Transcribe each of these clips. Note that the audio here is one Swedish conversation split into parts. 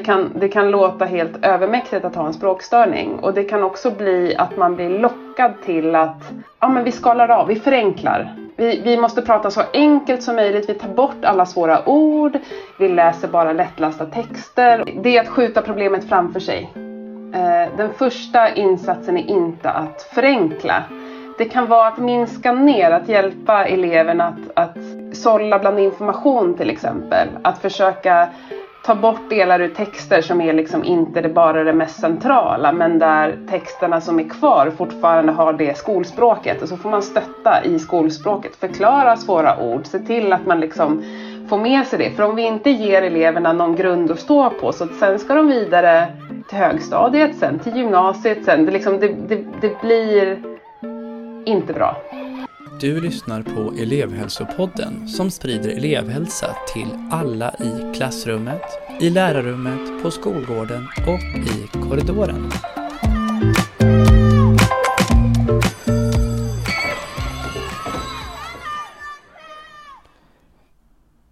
det kan, det kan låta helt övermäktigt att ha en språkstörning. Och det kan också bli att man blir lockad till att ja, men vi skalar av, vi förenklar. Vi, vi måste prata så enkelt som möjligt, vi tar bort alla svåra ord, vi läser bara lättlästa texter. Det är att skjuta problemet framför sig. Eh, den första insatsen är inte att förenkla. Det kan vara att minska ner, att hjälpa eleven att, att sålla bland information till exempel. Att försöka ta bort delar ur texter som är liksom inte det bara det mest centrala men där texterna som är kvar fortfarande har det skolspråket och så får man stötta i skolspråket, förklara svåra ord, se till att man liksom får med sig det. För om vi inte ger eleverna någon grund att stå på så att sen ska de vidare till högstadiet, sen till gymnasiet, sen det, liksom, det, det, det blir inte bra. Du lyssnar på elevhälsopodden som sprider elevhälsa till alla i klassrummet, i lärarrummet, på skolgården och i korridoren.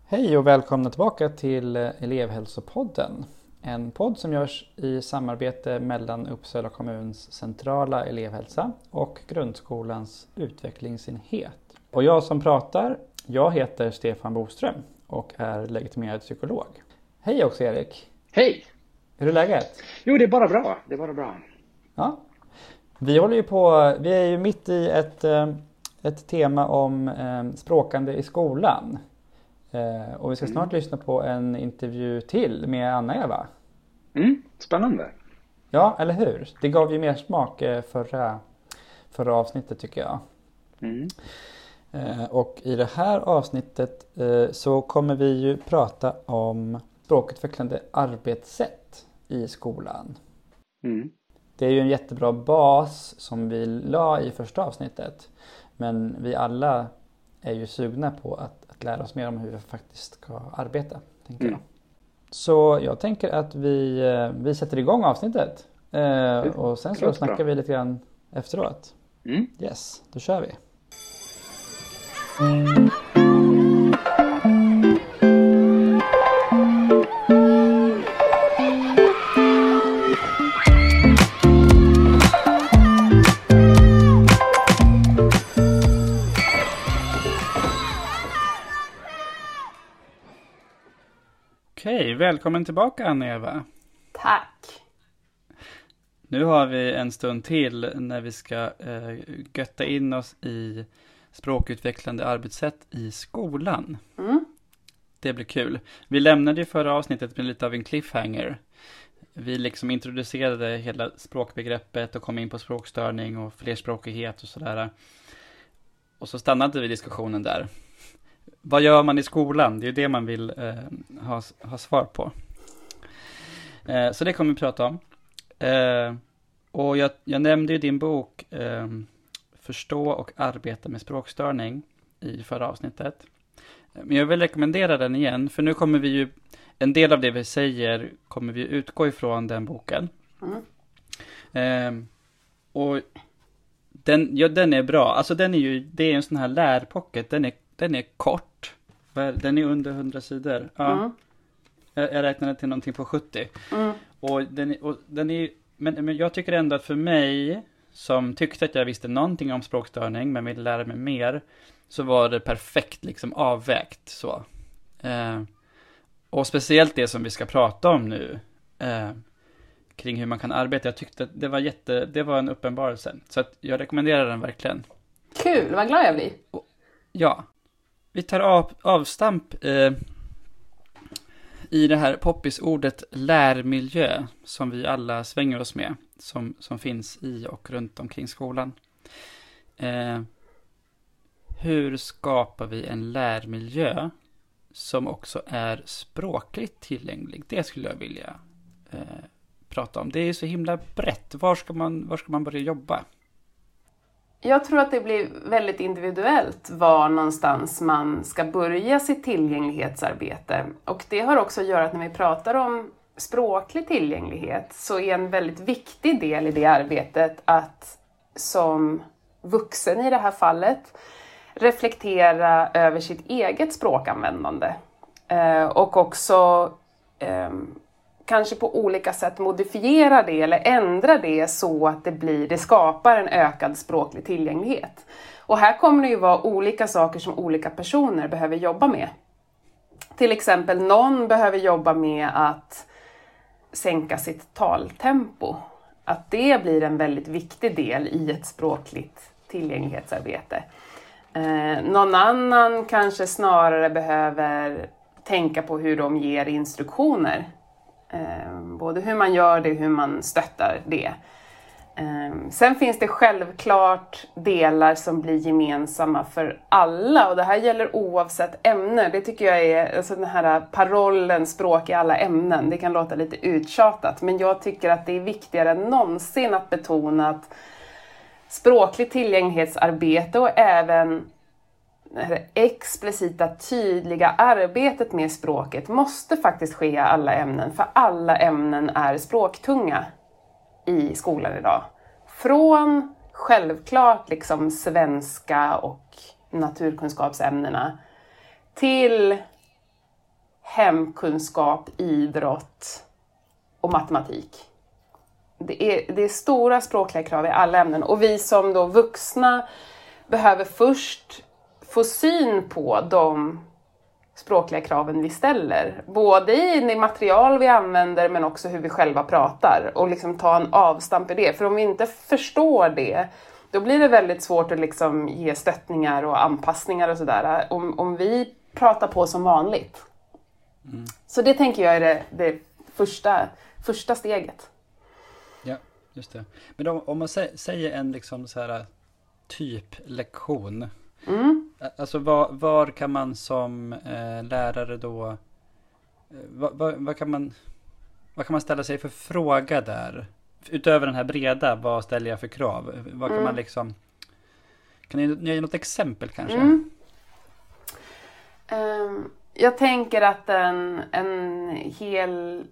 Hej och välkomna tillbaka till elevhälsopodden. En podd som görs i samarbete mellan Uppsala kommuns centrala elevhälsa och grundskolans utvecklingsenhet. Och jag som pratar, jag heter Stefan Boström och är legitimerad psykolog. Hej också Erik! Hej! Hur är läget? Jo, det är bara bra. Det är bara bra. Ja. Vi håller ju på, vi är ju mitt i ett, eh, ett tema om eh, språkande i skolan. Eh, och vi ska snart mm. lyssna på en intervju till med Anna-Eva. Mm, spännande. Ja, eller hur? Det gav ju mer smak eh, förra, förra avsnittet tycker jag. Mm. Eh, och i det här avsnittet så kommer vi ju prata om språkutvecklande arbetssätt i skolan. Mm. Det är ju en jättebra bas som vi la i första avsnittet. Men vi alla är ju sugna på att att lära oss mer om hur vi faktiskt ska arbeta. Tänker mm. jag. Så jag tänker att vi, eh, vi sätter igång avsnittet. Eh, och sen så snackar vi lite grann efteråt. Mm. Yes, då kör vi. Välkommen tillbaka Anna-Eva. Tack. Nu har vi en stund till när vi ska eh, götta in oss i språkutvecklande arbetssätt i skolan. Mm. Det blir kul. Vi lämnade ju förra avsnittet med lite av en cliffhanger. Vi liksom introducerade hela språkbegreppet och kom in på språkstörning och flerspråkighet och sådär. Och så stannade vi diskussionen där vad gör man i skolan? Det är ju det man vill eh, ha, ha svar på. Eh, så det kommer vi prata om. Eh, och jag, jag, nämnde ju din bok eh, Förstå och arbeta med språkstörning i förra avsnittet. Men jag vill rekommendera den igen, för nu kommer vi ju, en del av det vi säger kommer vi utgå ifrån den boken. Mm. Eh, och den, ja, den är bra, alltså den är ju, det är en sån här lärpocket, den är, den är kort den är under 100 sidor. Ja. Mm. Jag, jag räknade till någonting på 70. Mm. Och den, och den är men, men jag tycker ändå att för mig, som tyckte att jag visste någonting om språkstörning, men ville lära mig mer, så var det perfekt liksom avvägt så. Eh, och speciellt det som vi ska prata om nu, eh, kring hur man kan arbeta. Jag tyckte att det var jätte, det var en uppenbarelse. Så att jag rekommenderar den verkligen. Kul, vad glad jag blir. Ja, vi tar av, avstamp eh, i det här poppisordet lärmiljö som vi alla svänger oss med, som, som finns i och runt omkring skolan. Eh, hur skapar vi en lärmiljö som också är språkligt tillgänglig? Det skulle jag vilja eh, prata om. Det är så himla brett. Var ska man, var ska man börja jobba? Jag tror att det blir väldigt individuellt var någonstans man ska börja sitt tillgänglighetsarbete. Och det har också att göra att när vi pratar om språklig tillgänglighet så är en väldigt viktig del i det arbetet att som vuxen i det här fallet reflektera över sitt eget språkanvändande. Eh, och också ehm, kanske på olika sätt modifiera det eller ändra det så att det, blir, det skapar en ökad språklig tillgänglighet. Och här kommer det ju vara olika saker som olika personer behöver jobba med. Till exempel någon behöver jobba med att sänka sitt taltempo. Att det blir en väldigt viktig del i ett språkligt tillgänglighetsarbete. Eh, någon annan kanske snarare behöver tänka på hur de ger instruktioner. Ehm, både hur man gör det och hur man stöttar det. Ehm, sen finns det självklart delar som blir gemensamma för alla och det här gäller oavsett ämne. Det tycker jag är, alltså den här parollen språk i alla ämnen, det kan låta lite uttjatat men jag tycker att det är viktigare än någonsin att betona att språkligt tillgänglighetsarbete och även det explicita, tydliga arbetet med språket måste faktiskt ske i alla ämnen, för alla ämnen är språktunga i skolan idag. Från självklart liksom svenska och naturkunskapsämnena till hemkunskap, idrott och matematik. Det är, det är stora språkliga krav i alla ämnen och vi som då vuxna behöver först få syn på de språkliga kraven vi ställer. Både i det material vi använder men också hur vi själva pratar och liksom ta en avstamp i det. För om vi inte förstår det då blir det väldigt svårt att liksom ge stöttningar och anpassningar och sådär om, om vi pratar på som vanligt. Mm. Så det tänker jag är det, det första, första steget. Ja, just det. Men om, om man säger en liksom så här typ lektion Mm. Alltså var, var, kan man som eh, lärare då, vad, vad, vad, kan man, vad kan man ställa sig för fråga där? Utöver den här breda, vad ställer jag för krav? Vad kan mm. man liksom, kan ni ge något exempel kanske? Mm. Um, jag tänker att en, en hel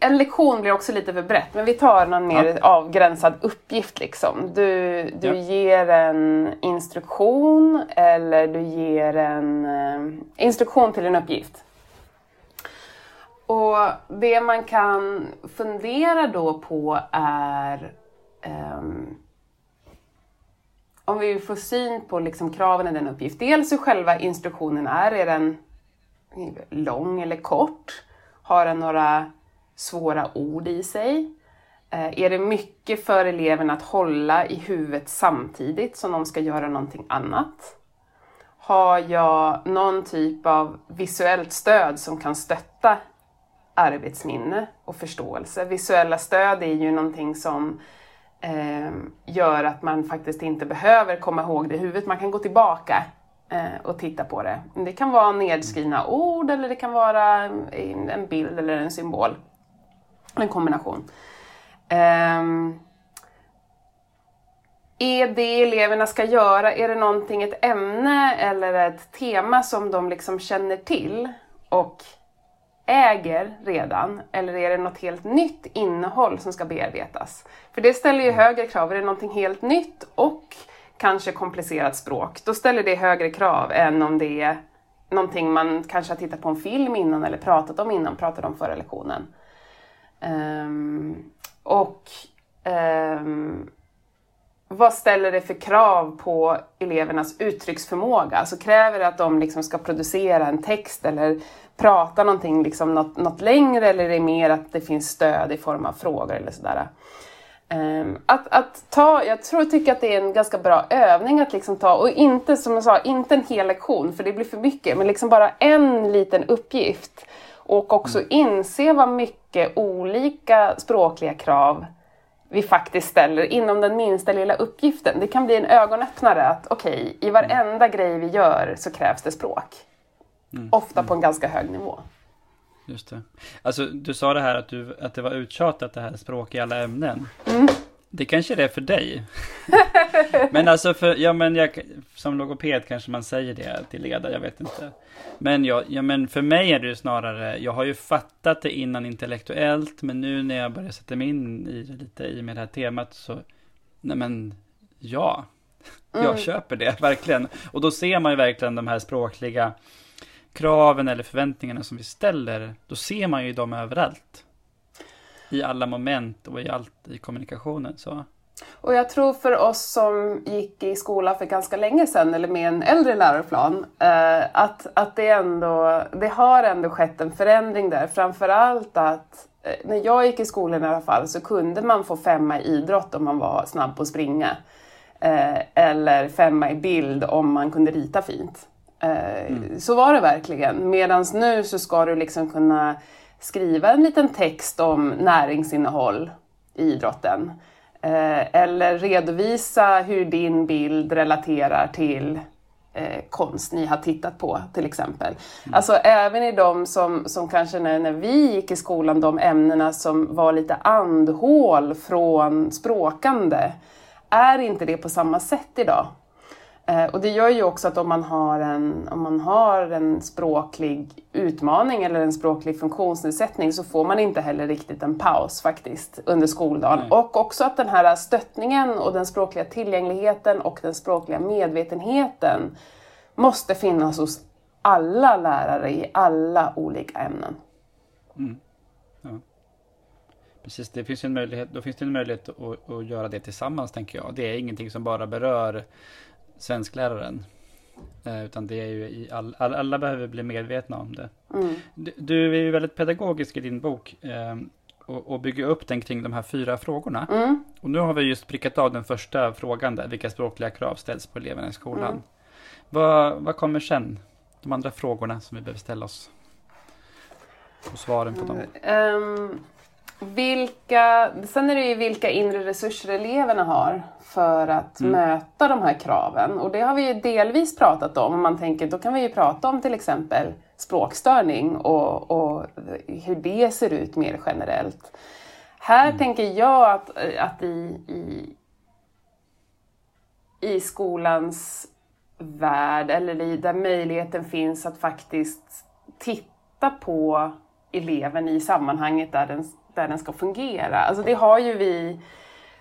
en lektion blir också lite för brett, men vi tar någon mer ja. avgränsad uppgift. Liksom. Du, du ja. ger en instruktion eller du ger en uh, instruktion till en uppgift. Och det man kan fundera då på är um, om vi får syn på liksom kraven i den uppgift. Dels hur själva instruktionen är. Är den lång eller kort? Har den några svåra ord i sig? Eh, är det mycket för eleven att hålla i huvudet samtidigt som de ska göra någonting annat? Har jag någon typ av visuellt stöd som kan stötta arbetsminne och förståelse? Visuella stöd är ju någonting som eh, gör att man faktiskt inte behöver komma ihåg det i huvudet. Man kan gå tillbaka eh, och titta på det. Det kan vara nedskrivna ord eller det kan vara en bild eller en symbol. En kombination. Um, är det eleverna ska göra, är det någonting, ett ämne eller ett tema som de liksom känner till och äger redan? Eller är det något helt nytt innehåll som ska bearbetas? För det ställer ju högre krav. Är det någonting helt nytt och kanske komplicerat språk, då ställer det högre krav än om det är någonting man kanske har tittat på en film innan eller pratat om innan, pratat om förra lektionen. Um, och um, vad ställer det för krav på elevernas uttrycksförmåga? Alltså kräver det att de liksom ska producera en text eller prata någonting liksom något, något längre eller är det mer att det finns stöd i form av frågor eller sådär? Ehm, att, att ta, jag tror tycker att det är en ganska bra övning att liksom ta, och inte som jag sa, inte en hel lektion för det blir för mycket, men liksom bara en liten uppgift och också inse vad mycket olika språkliga krav vi faktiskt ställer inom den minsta lilla uppgiften. Det kan bli en ögonöppnare att okej, okay, i varenda mm. grej vi gör så krävs det språk. Mm. Ofta på en ganska hög nivå. Just det. Alltså du sa det här att, du, att det var uttjatat det här språk i alla ämnen. Mm. Det kanske det är för dig. men alltså, för, ja, men jag, som logoped kanske man säger det till ledare, jag vet inte. Men, ja, ja, men för mig är det ju snarare, jag har ju fattat det innan intellektuellt, men nu när jag börjar sätta mig in i det lite i med det här temat så, nej men, ja, jag mm. köper det verkligen. Och då ser man ju verkligen de här språkliga kraven eller förväntningarna som vi ställer, då ser man ju dem överallt. I alla moment och i allt i kommunikationen. Så. Och jag tror för oss som gick i skola för ganska länge sedan, eller med en äldre läroplan, eh, att, att det, ändå, det har ändå skett en förändring där. Framförallt att eh, när jag gick i skolan i alla fall så kunde man få femma i idrott om man var snabb på att springa. Eh, eller femma i bild om man kunde rita fint. Mm. Så var det verkligen. Medan nu så ska du liksom kunna skriva en liten text om näringsinnehåll i idrotten. Eh, eller redovisa hur din bild relaterar till eh, konst ni har tittat på till exempel. Mm. Alltså även i de som, som kanske när, när vi gick i skolan, de ämnena som var lite andhål från språkande, är inte det på samma sätt idag. Eh, och det gör ju också att om man, har en, om man har en språklig utmaning eller en språklig funktionsnedsättning så får man inte heller riktigt en paus faktiskt under skoldagen. Nej. Och också att den här stöttningen och den språkliga tillgängligheten och den språkliga medvetenheten måste finnas hos alla lärare i alla olika ämnen. Mm. Ja. Precis, det finns en möjlighet, då finns det en möjlighet att, att göra det tillsammans tänker jag. Det är ingenting som bara berör svenskläraren. Eh, utan det är ju i all, all, alla behöver bli medvetna om det. Mm. Du, du, är ju väldigt pedagogisk i din bok eh, och, och bygger upp den kring de här fyra frågorna. Mm. Och nu har vi just prickat av den första frågan där, vilka språkliga krav ställs på eleverna i skolan. Mm. Vad, vad kommer sen? De andra frågorna som vi behöver ställa oss? Och svaren på dem. Um, vilka, sen är det ju vilka inre resurser eleverna har för att mm. möta de här kraven. Och det har vi ju delvis pratat om. Om man tänker, då kan vi ju prata om till exempel språkstörning och, och hur det ser ut mer generellt. Här mm. tänker jag att, att i, i, i skolans värld, eller i, där möjligheten finns att faktiskt titta på eleven i sammanhanget där den där den ska fungera. Alltså det har ju vi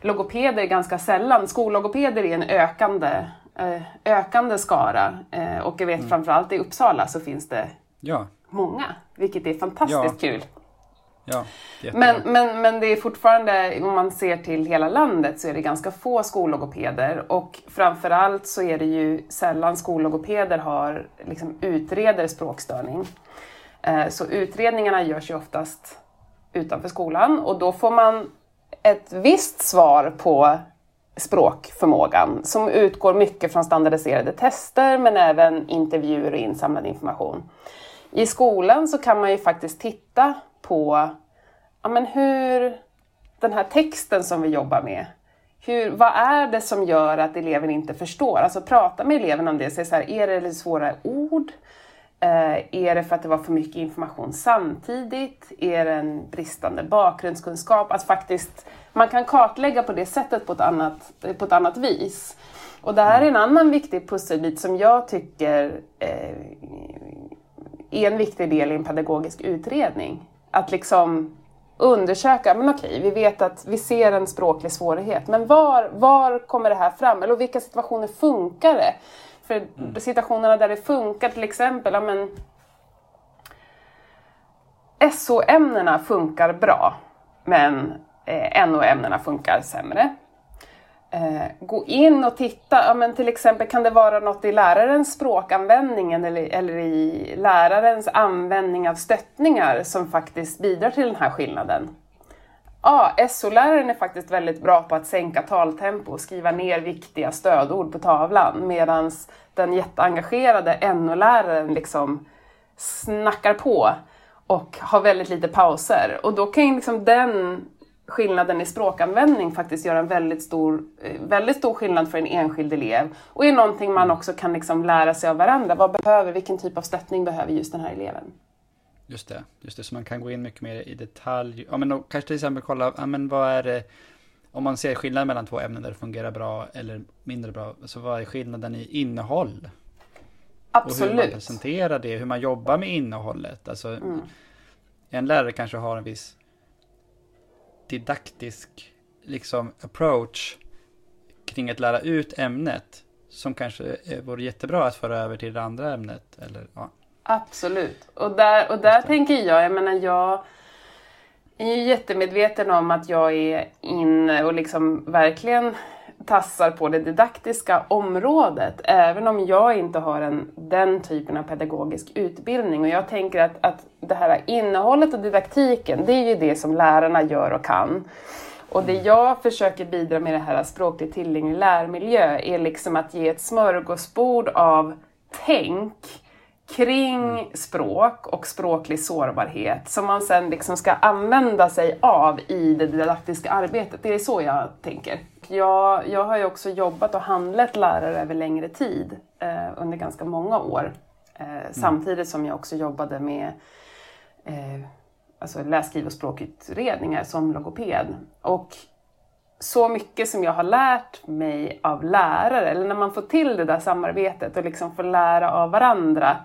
logopeder ganska sällan. Skollogopeder är en ökande, eh, ökande skara eh, och jag vet mm. framförallt i Uppsala så finns det ja. många, vilket är fantastiskt ja. kul. Ja, men, men, men det är fortfarande, om man ser till hela landet, så är det ganska få skollogopeder och framförallt så är det ju sällan skollogopeder har, liksom, utreder språkstörning. Eh, så utredningarna görs ju oftast utanför skolan och då får man ett visst svar på språkförmågan som utgår mycket från standardiserade tester men även intervjuer och insamlad information. I skolan så kan man ju faktiskt titta på ja, men hur den här texten som vi jobbar med, hur, vad är det som gör att eleven inte förstår? Alltså prata med eleven om det, säg så här, är det lite svåra ord? Eh, är det för att det var för mycket information samtidigt? Är det en bristande bakgrundskunskap? Att faktiskt man kan kartlägga på det sättet på ett annat, på ett annat vis. Och det här är en annan viktig pusselbit som jag tycker eh, är en viktig del i en pedagogisk utredning. Att liksom undersöka, men okej, vi vet att vi ser en språklig svårighet, men var, var kommer det här fram? Eller vilka situationer funkar det? För mm. situationerna där det funkar till exempel, ja men SO-ämnena funkar bra, men eh, NO-ämnena funkar sämre. Eh, gå in och titta, ja, men till exempel kan det vara något i lärarens språkanvändning eller, eller i lärarens användning av stöttningar som faktiskt bidrar till den här skillnaden ja, SO-läraren är faktiskt väldigt bra på att sänka taltempo och skriva ner viktiga stödord på tavlan medan den jätteengagerade NO-läraren liksom snackar på och har väldigt lite pauser. Och då kan ju liksom den skillnaden i språkanvändning faktiskt göra en väldigt stor, eh, väldigt stor skillnad för en enskild elev. Och är någonting man också kan liksom lära sig av varandra. Vad behöver, vilken typ av stöttning behöver just den här eleven? Just det, just det, så man kan gå in mycket mer i detalj. Ja, men då, kanske till exempel kolla, ja, men vad är det, om man ser skillnad mellan två ämnen där det fungerar bra eller mindre bra, så vad är skillnaden i innehåll? Absolut. Och hur man presenterar det, hur man jobbar med innehållet. Alltså, mm. En lärare kanske har en viss didaktisk liksom approach kring att lära ut ämnet som kanske vore jättebra att föra över till det andra ämnet. Eller, ja. Absolut. Och där, och där tänker jag, jag menar jag är ju jättemedveten om att jag är inne och liksom verkligen tassar på det didaktiska området, även om jag inte har en, den typen av pedagogisk utbildning. Och jag tänker att, att det här innehållet och didaktiken, det är ju det som lärarna gör och kan. Och det jag försöker bidra med det här språkligt tillgänglig lärmiljö är liksom att ge ett smörgåsbord av tänk kring språk och språklig sårbarhet som man sen liksom ska använda sig av i det didaktiska arbetet. Det är så jag tänker. Jag, jag har ju också jobbat och handlett lärare över längre tid, eh, under ganska många år. Eh, mm. Samtidigt som jag också jobbade med eh, alltså läs, skriv och språkutredningar som logoped. Och så mycket som jag har lärt mig av lärare, eller när man får till det där samarbetet och liksom får lära av varandra,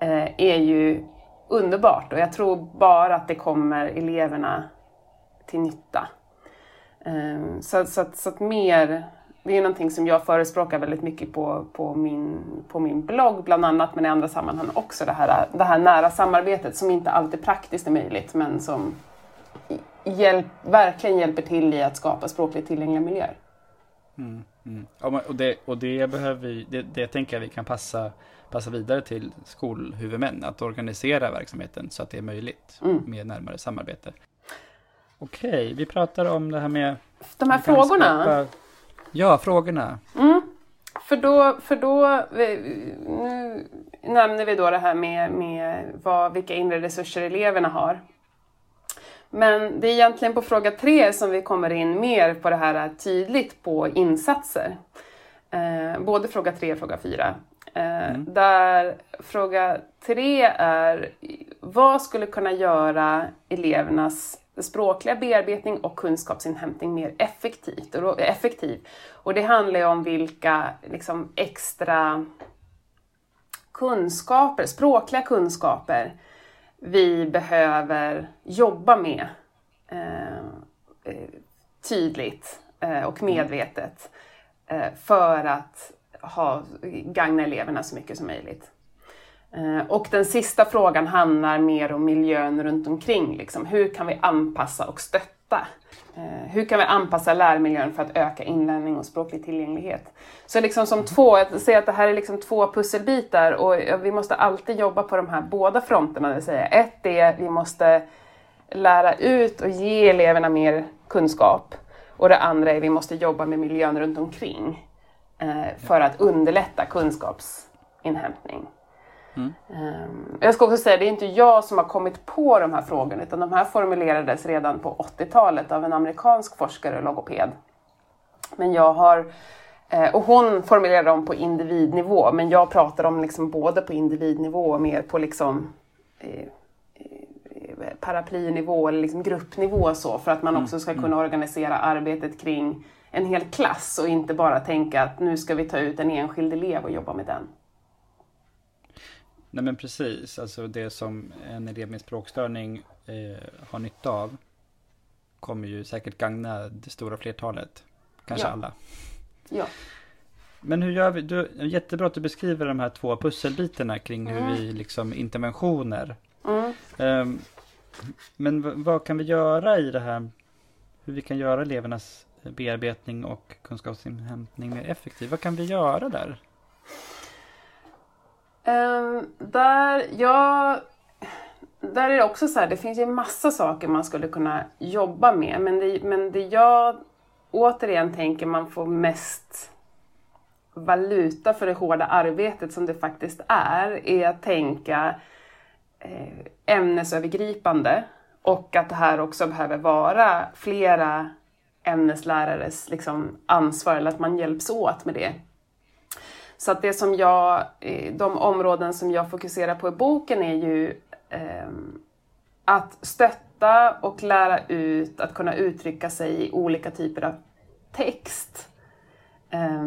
Eh, är ju underbart. Och jag tror bara att det kommer eleverna till nytta. Ehm, så, så, så att mer det är ju någonting som jag förespråkar väldigt mycket på, på, min, på min blogg bland annat, men i andra sammanhang också. Det här, det här nära samarbetet som inte alltid praktiskt är möjligt, men som hjälp, verkligen hjälper till i att skapa språkligt tillgängliga miljöer. Mm, mm. och, det, och det behöver vi, det, det tänker jag vi kan passa, passa vidare till skolhuvudmän, att organisera verksamheten så att det är möjligt mm. med närmare samarbete. Okej, vi pratar om det här med... De här frågorna? Skapa, Ja, frågorna. Mm. För då, för då nu nämner vi då det här med, med vad, vilka inre resurser eleverna har. Men det är egentligen på fråga tre som vi kommer in mer på det här tydligt på insatser. Eh, både fråga tre och fråga fyra. Eh, mm. Där fråga tre är vad skulle kunna göra elevernas språkliga bearbetning och kunskapsinhämtning mer effektivt och, effektiv. Och det handlar ju om vilka liksom, extra kunskaper, språkliga kunskaper vi behöver jobba med eh, eh tydligt eh, och medvetet eh, för att ha, gagna eleverna så mycket som möjligt. Eh, och den sista frågan handlar mer om miljön runt omkring. Liksom. Hur kan vi anpassa och stötta? Eh, hur kan vi anpassa lärmiljön för att öka inlärning och språklig tillgänglighet? Så liksom som två, jag säger att det här är liksom två pusselbitar och vi måste alltid jobba på de här båda fronterna. Det vill säga, ett är att vi måste lära ut och ge eleverna mer kunskap. Och det andra är att vi måste jobba med miljön runt omkring för att underlätta kunskapsinhämtning. Mm. Jag ska också säga, det är inte jag som har kommit på de här frågorna utan de här formulerades redan på 80-talet av en amerikansk forskare och logoped. Men jag har, eh, och hon formulerade dem på individnivå men jag pratar om liksom både på individnivå och mer på liksom eh, eh, paraplynivå eller liksom gruppnivå så för att man också ska mm. kunna organisera arbetet kring en hel klass och inte bara tänka att nu ska vi ta ut en enskild elev och jobba med den. Nej men precis, alltså det som en elev med språkstörning eh, har nytta av kommer ju säkert gagna det stora flertalet. Kanske ja. alla. Ja. Men hur gör vi? Du, jättebra att du beskriver de här två pusselbitarna kring mm. hur vi liksom interventioner. Mm. Um, men vad kan vi göra i det här? Hur vi kan göra elevernas bearbetning och kunskapsinhämtning mer effektiv. Vad kan vi göra där? Um, där, ja, där är det också så här, det finns ju massa saker man skulle kunna jobba med men det, men det jag återigen tänker man får mest valuta för det hårda arbetet som det faktiskt är, är att tänka eh, ämnesövergripande och att det här också behöver vara flera ämneslärares liksom, ansvar eller att man hjälps åt med det. Så att det som jag, eh, de områden som jag fokuserar på i boken är ju eh, att stötta och lära ut att kunna uttrycka sig i olika typer av text. Eh,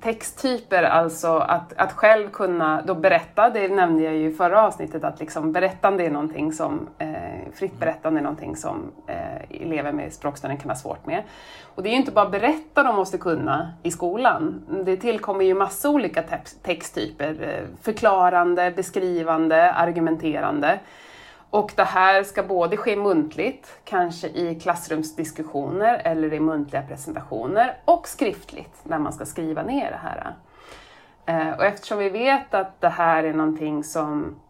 texttyper, alltså att, att själv kunna då berätta, det nämnde jag ju i förra avsnittet, att liksom berättande är någonting som, eh, fritt berättande är någonting som eh, elever med språkstörning kan ha svårt med. Och det är ju inte bara berätta de måste kunna i skolan. Det tillkommer ju massa olika texttyper, eh, förklarande, beskrivande, argumenterande. Och det här ska både ske muntligt, kanske i klassrumsdiskussioner eller i muntliga presentationer, och skriftligt när man ska skriva ner det här. Eh, och eftersom vi vet att det här är någonting som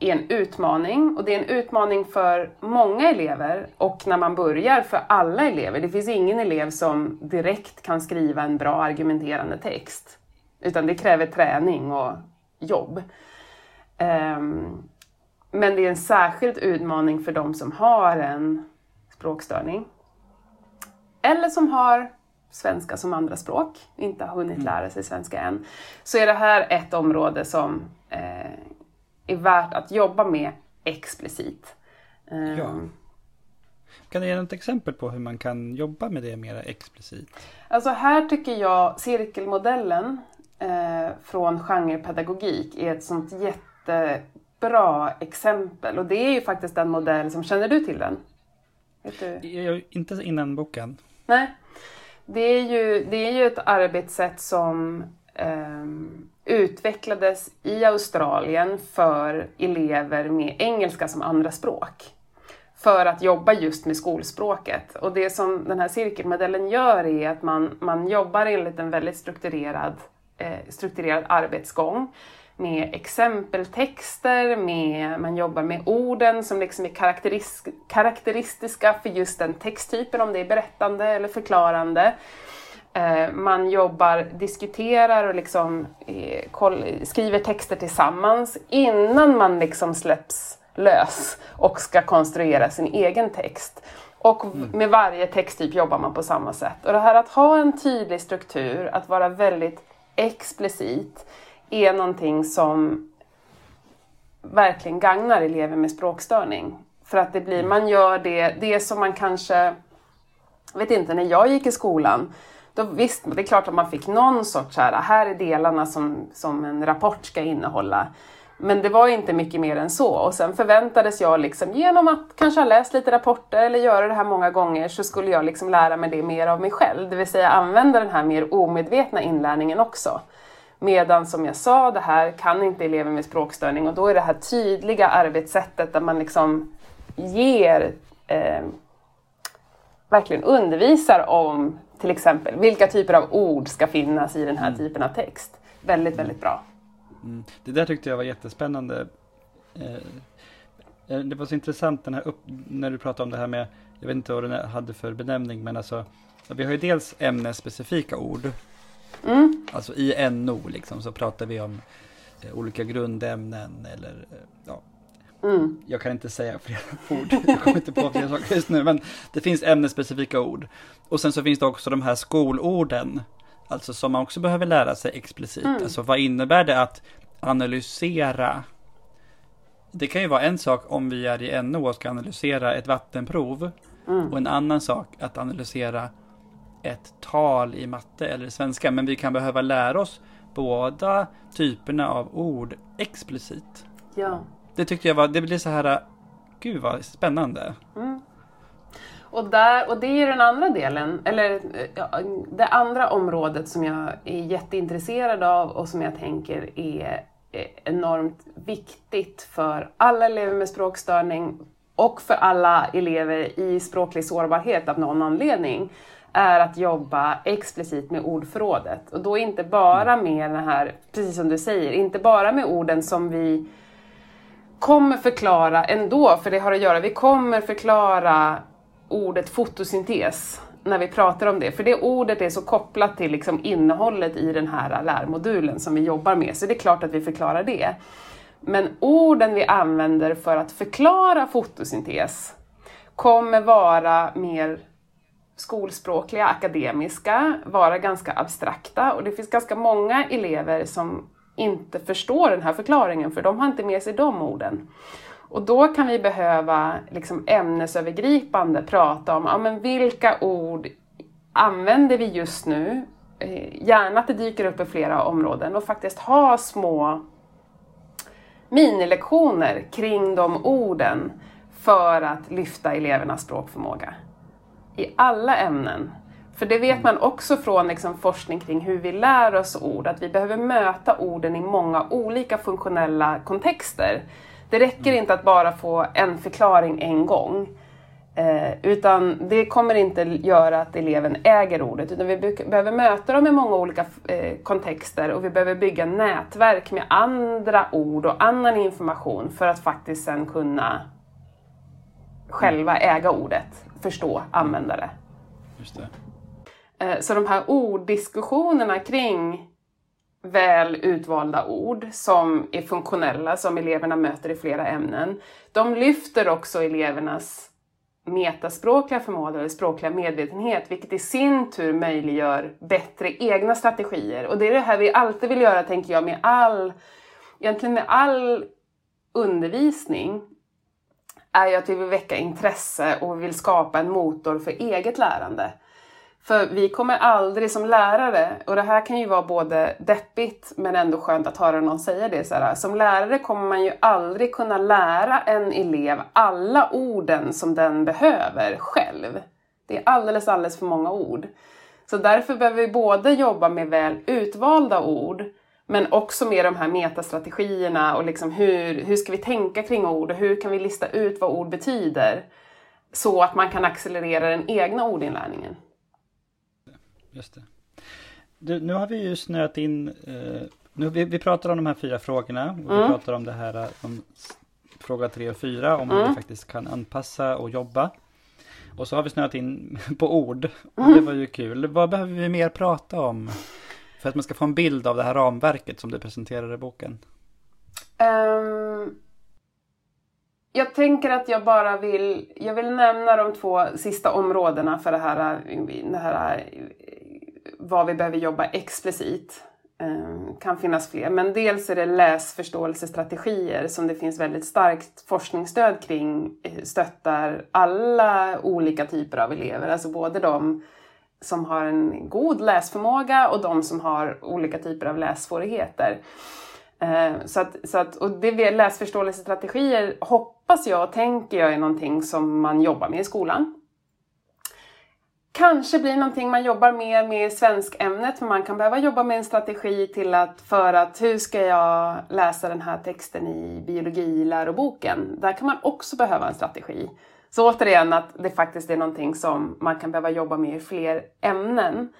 är en utmaning och det är en utmaning för många elever och när man börjar för alla elever. Det finns ingen elev som direkt kan skriva en bra argumenterande text utan det kräver träning och jobb. Um, men det är en särskild utmaning för de som har en språkstörning. Eller som har svenska som andra språk, inte har hunnit mm. lära sig svenska än. Så är det här ett område som eh, är värt att jobba med explicit. Eh, ja. Kan du ge något exempel på hur man kan jobba med det mer explicit? Alltså här tycker jag cirkelmodellen eh, från genrepedagogik är ett sånt jätte bra exempel och det är ju faktiskt den modell som, känner du till den? Du? Jag, inte innan boken. Nej. Det är ju, det är ju ett arbetssätt som eh, utvecklades i Australien för elever med engelska som andra språk. För att jobba just med skolspråket. Och det som den här cirkelmodellen gör är att man, man jobbar enligt en väldigt strukturerad, eh, strukturerad arbetsgång med exempeltexter, med, man jobbar med orden som liksom är karaktäris karaktäristiska för just den texttypen, om det är berättande eller förklarande. Eh, man jobbar, diskuterar och liksom, eh, skriver texter tillsammans innan man liksom släpps lös och ska konstruera sin egen text. Och mm. med varje texttyp jobbar man på samma sätt. Och det här att ha en tydlig struktur, att vara väldigt explicit, är någonting som verkligen gagnar elever med språkstörning. För att det blir, mm. man gör det, det som man kanske, vet inte, när jag gick i skolan, då visst, det är klart att man fick någon sorts här, här är delarna som, som en rapport ska innehålla. Men det var inte mycket mer än så. Och sen förväntades jag liksom, genom att kanske ha läst lite rapporter eller göra det här många gånger så skulle jag liksom lära mig det mer av mig själv. Det vill säga använda den här mer omedvetna inlärningen också. Medan som jag sa, det här kan inte elever med språkstörning och då är det här tydliga arbetssättet där man liksom ger, eh, verkligen undervisar om till exempel vilka typer av ord ska finnas i den här mm. typen av text. Väldigt, väldigt bra. Mm. Det där tyckte jag var jättespännande. Eh, eh det var så intressant den här upp, när du pratade om det här med, jag vet inte vad den hade för benämning, men alltså vi har ju dels ämnesspecifika ord Mm. Alltså i NO liksom så pratar vi om eh, olika grundämnen eller eh, ja. Mm. Jag kan inte säga fler ord, jag kommer inte på fler saker just nu, men det finns ämnesspecifika ord. Och sen så finns det också de här skolorden, alltså som man också behöver lära sig explicit. Mm. Alltså vad innebär det att analysera? Det kan ju vara en sak om vi är i NO och ska analysera ett vattenprov. Mm. Och en annan sak att analysera ett tal i matte eller svenska, men vi kan behöva lära oss båda typerna av ord explicit. Ja. Det tyckte jag var, det blir så här, gud vad spännande. Mm. Och, där, och det är den andra delen, eller det andra området som jag är jätteintresserad av och som jag tänker är enormt viktigt för alla elever med språkstörning och för alla elever i språklig sårbarhet av någon anledning är att jobba explicit med ordförrådet. Och då inte bara mm. med den här, precis som du säger, inte bara med orden som vi kommer förklara ändå, för det har att göra, vi kommer förklara ordet fotosyntes när vi pratar om det, för det ordet är så kopplat till liksom innehållet i den här lärmodulen som vi jobbar med, så det är klart att vi förklarar det. Men orden vi använder för att förklara fotosyntes kommer vara mer skolspråkliga, akademiska, vara ganska abstrakta och det finns ganska många elever som inte förstår den här förklaringen för de har inte med sig de orden. Och då kan vi behöva liksom ämnesövergripande prata om ja, men vilka ord använder vi just nu eh, gärna att det dyker upp i flera områden och faktiskt ha små minilektioner kring de orden för att lyfta elevernas språkförmåga. I alla ämnen. För det vet man också från liksom forskning kring hur vi lär oss ord, att vi behöver möta orden i många olika funktionella kontexter. Det räcker inte att bara få en förklaring en gång. Eh, utan det kommer inte göra att eleven äger ordet, utan vi behöver möta dem i många olika eh, kontexter och vi behöver bygga nätverk med andra ord och annan information för att faktiskt sen kunna själva äga ordet, förstå, använda det. Just det. Eh, så de här orddiskussionerna kring väl utvalda ord som är funktionella, som eleverna möter i flera ämnen, de lyfter också elevernas metaspråkliga förmåga eller språkliga medvetenhet, vilket i sin tur möjliggör bättre egna strategier. Och det är det här vi alltid vill göra, tänker jag, med all, egentligen med all undervisning, är ju att vi vill väcka intresse och vi vill skapa en motor för eget lärande. För vi kommer aldrig som lärare, och det här kan ju vara både deppigt men ändå skönt att höra någon säga det så här, Som lärare kommer man ju aldrig kunna lära en elev alla orden som den behöver själv. Det är alldeles, alldeles för många ord. Så därför behöver vi både jobba med väl utvalda ord men också med de här metastrategierna och liksom hur, hur ska vi tänka kring ord och hur kan vi lista ut vad ord betyder? Så att man kan accelerera den egna ordinlärningen. Just det. Du, nu har vi ju snöat in, eh, nu, vi, vi pratar om de här fyra frågorna. Och mm. Vi pratar om det här eh, om fråga tre och fyra, om mm. hur vi faktiskt kan anpassa och jobba. Och så har vi snöat in på ord. Och mm. Det var ju kul. Vad behöver vi mer prata om? För att man ska få en bild av det här ramverket som du presenterar i boken. Um, jag tänker att jag bara vill, jag vill nämna de två sista områdena för det här, det här vad vi behöver jobba explicit. Um, kan finnas fler, men dels är det läsförståelsestrategier som det finns väldigt starkt forskningsstöd kring, eh, stöttar alla olika typer av elever, alltså både de som har en god läsförmåga och de som har olika typer av lässvårigheter. Eh, så att, så att, och det läsförståelsestrategier hoppas jag och tänker jag är någonting som man jobbar med i skolan. Kanske blir någonting man jobbar mer med i svenskämnet, för man kan behöva jobba med en strategi till att för att hur ska jag läsa den här texten i biologiläroboken? Där kan man också behöva en strategi. Så återigen att det faktiskt är någonting som man kan behöva jobba med i fler ämnen.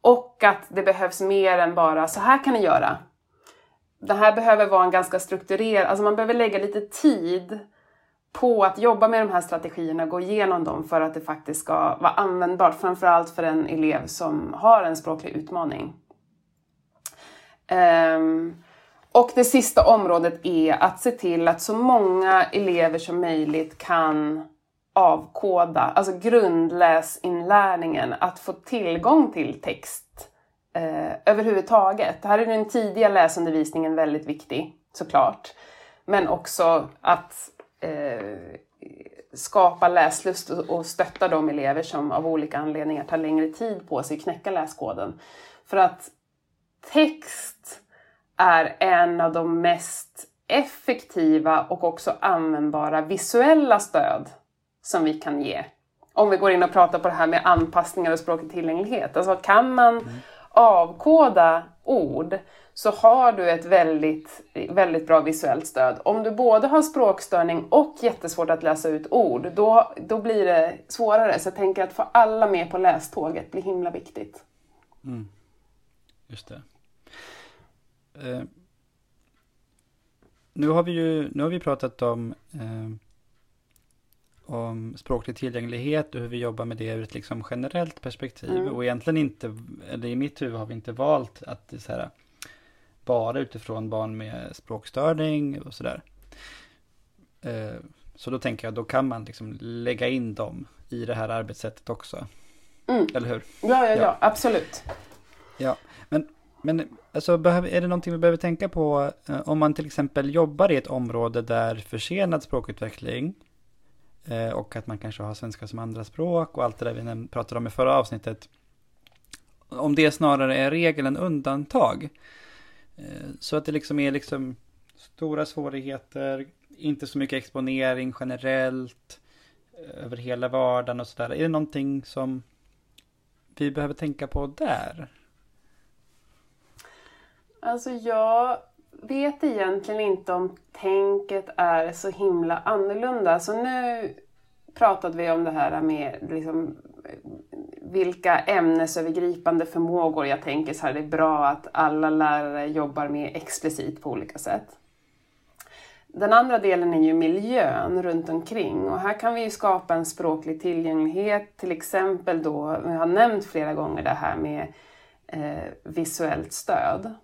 Och att det behövs mer än bara så här kan ni göra. Det här behöver vara en ganska strukturerad, alltså man behöver lägga lite tid på att jobba med de här strategierna, gå igenom dem för att det faktiskt ska vara användbart, framförallt för en elev som har en språklig utmaning. Um, och det sista området är att se till att så många elever som möjligt kan avkoda, alltså grundläsinlärningen, att få tillgång till text eh, överhuvudtaget. Här är den tidiga läsundervisningen väldigt viktig, såklart. Men också att eh, skapa läslust och stötta de elever som av olika anledningar tar längre tid på sig att knäcka läskoden. För att text är en av de mest effektiva och också användbara visuella stöd som vi kan ge. Om vi går in och pratar på det här med anpassningar och språklig tillgänglighet. Alltså kan man mm. avkoda ord så har du ett väldigt, väldigt bra visuellt stöd. Om du både har språkstörning och jättesvårt att läsa ut ord, då, då blir det svårare. Så jag tänker att få alla med på läståget blir himla viktigt. Mm. Just det. Eh, nu har vi ju nu har vi pratat om eh, om språklig tillgänglighet och hur vi jobbar med det ur ett liksom generellt perspektiv. Mm. Och egentligen inte, eller i mitt huvud har vi inte valt att så här, bara utifrån barn med språkstörning och sådär. Eh, så då tänker jag, då kan man liksom lägga in dem i det här arbetssättet också. Mm. Eller hur? Ja, ja, ja, ja, absolut. Ja, men, men alltså, är det någonting vi behöver tänka på eh, om man till exempel jobbar i ett område där försenad språkutveckling Eh, och att man kanske har svenska som andraspråk och allt det där vi pratade om i förra avsnittet. om det snarare är regel än undantag. Eh, så att det liksom är liksom stora svårigheter, inte så mycket exponering generellt eh, över hela vardagen och sådär. Är det någonting som vi behöver tänka på där? Alltså jag vet egentligen inte om tänket är så himla annorlunda. Så nu pratade vi om det här med liksom, vilka ämnesövergripande förmågor jag tänker så här, det är bra att alla lärare jobbar mer explicit på olika sätt. Den andra delen är ju miljön runt omkring och här kan vi ju skapa en språklig tillgänglighet, till exempel då, vi har nämnt flera gånger det här med eh, visuellt stöd.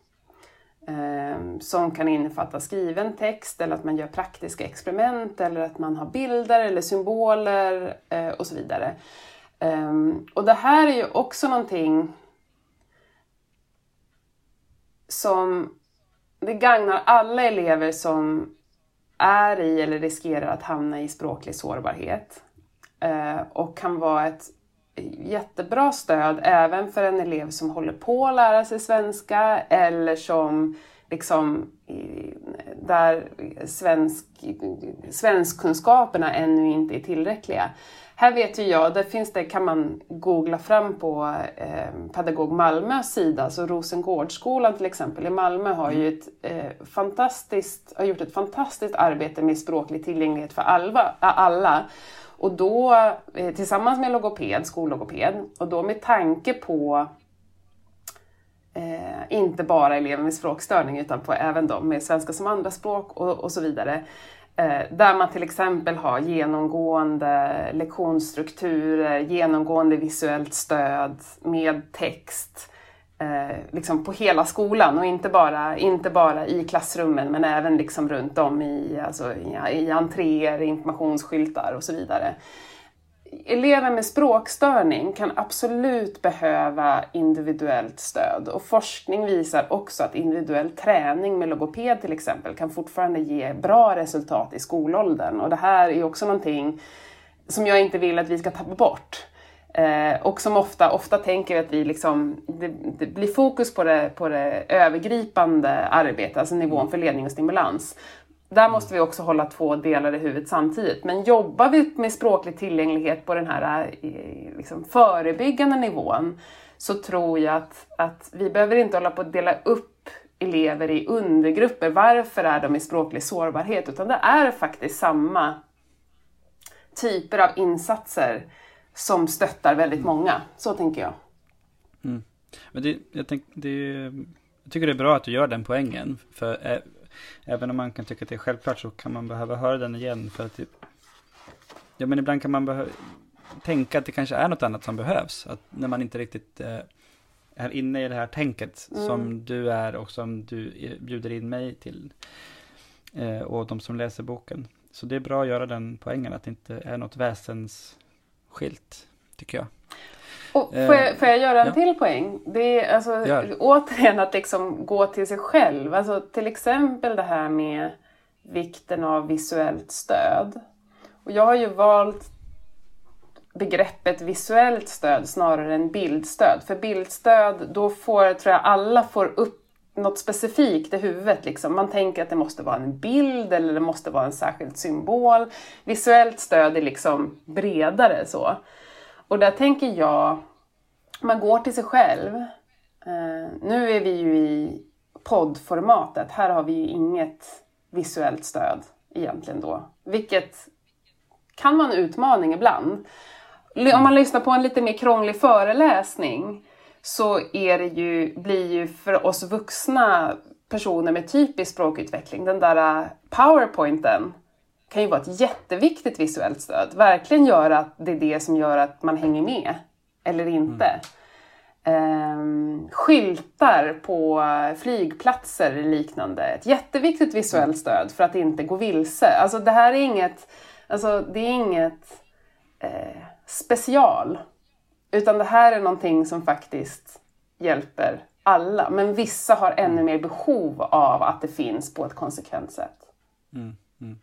Eh, som kan innefatta skriven text eller att man gör praktiska experiment eller att man har bilder eller symboler eh, och så vidare. Eh, och det här är ju också någonting som det gagnar alla elever som är i eller riskerar att hamna i språklig sårbarhet. Eh, och kan vara ett jättebra stöd även för en elev som håller på att lära sig svenska eller som liksom där svensk, svenskkunskaperna ännu inte är tillräckliga. Här vet ju jag, där finns det, kan man googla fram på eh, Pedagog Malmös sida, så Rosengårdsskolan till exempel i Malmö har ju ett eh, fantastiskt, har gjort ett fantastiskt arbete med språklig tillgänglighet för alla, alla och då eh, tillsammans med logoped, skollogoped, och då med tanke på eh, inte bara elever med språkstörning utan på även de med svenska som andraspråk och, och så vidare. Eh, där man till exempel har genomgående lektionsstrukturer, genomgående visuellt stöd med text eh, liksom på hela skolan och inte bara, inte bara i klassrummen men även liksom runt om i, alltså, i, i entréer, informationsskyltar och så vidare. Elever med språkstörning kan absolut behöva individuellt stöd och forskning visar också att individuell träning med logoped till exempel kan fortfarande ge bra resultat i skolåldern och det här är också någonting som jag inte vill att vi ska tappa bort. Eh, och som ofta, ofta tänker att vi liksom, det, det, blir fokus på det, på det övergripande arbetet, alltså nivån för ledning och stimulans. Där måste vi också hålla två delar i huvudet samtidigt. Men jobbar vi med språklig tillgänglighet på den här eh, liksom, förebyggande nivån så tror jag att, att vi behöver inte hålla på att dela upp elever i undergrupper. Varför är de i språklig sårbarhet? Utan det är faktiskt samma typer av insatser som stöttar väldigt många. Så tänker jag. Mm. Men det, jag, tänk, det, jag tycker det är bra att du gör den poängen. För ä, även om man kan tycka att det är självklart så kan man behöva höra den igen. För att det, ja, men ibland kan man behöva tänka att det kanske är något annat som behövs. Att när man inte riktigt eh, är inne i det här tänket mm. som du är och som du bjuder in mig till. Eh, och de som läser boken. Så det är bra att göra den poängen att det inte är något väsens skilt, tycker jag. Och får, jag, får jag göra en ja. till poäng? Det är alltså, Gör. återigen att liksom gå till sig själv. Alltså, till exempel det här med vikten av visuellt stöd. Och jag har ju valt begreppet visuellt stöd snarare än bildstöd. För bildstöd, då får, tror jag alla får upp något specifikt i huvudet. Liksom. Man tänker att det måste vara en bild eller det måste vara en särskild symbol. Visuellt stöd är liksom bredare så. Och där tänker jag, man går till sig själv. Eh, nu är vi ju i poddformatet. Här har vi ju inget visuellt stöd egentligen då. Vilket kan vara en utmaning ibland. Om man lyssnar på en lite mer krånglig föreläsning så är det ju, blir ju för oss vuxna personer med typisk språkutveckling, den där äh, powerpointen kan ju vara ett jätteviktigt visuellt stöd. Verkligen göra att det är det som gör att man hänger med, eller inte. Mm. Um, skyltar på flygplatser eller liknande. Ett jätteviktigt visuellt stöd för att inte gå vilse. Alltså det här är inget, alltså, det är inget eh, special. Utan det här är någonting som faktiskt hjälper alla. Men vissa har ännu mm. mer behov av att det finns på ett konsekvent sätt. Mm, mm.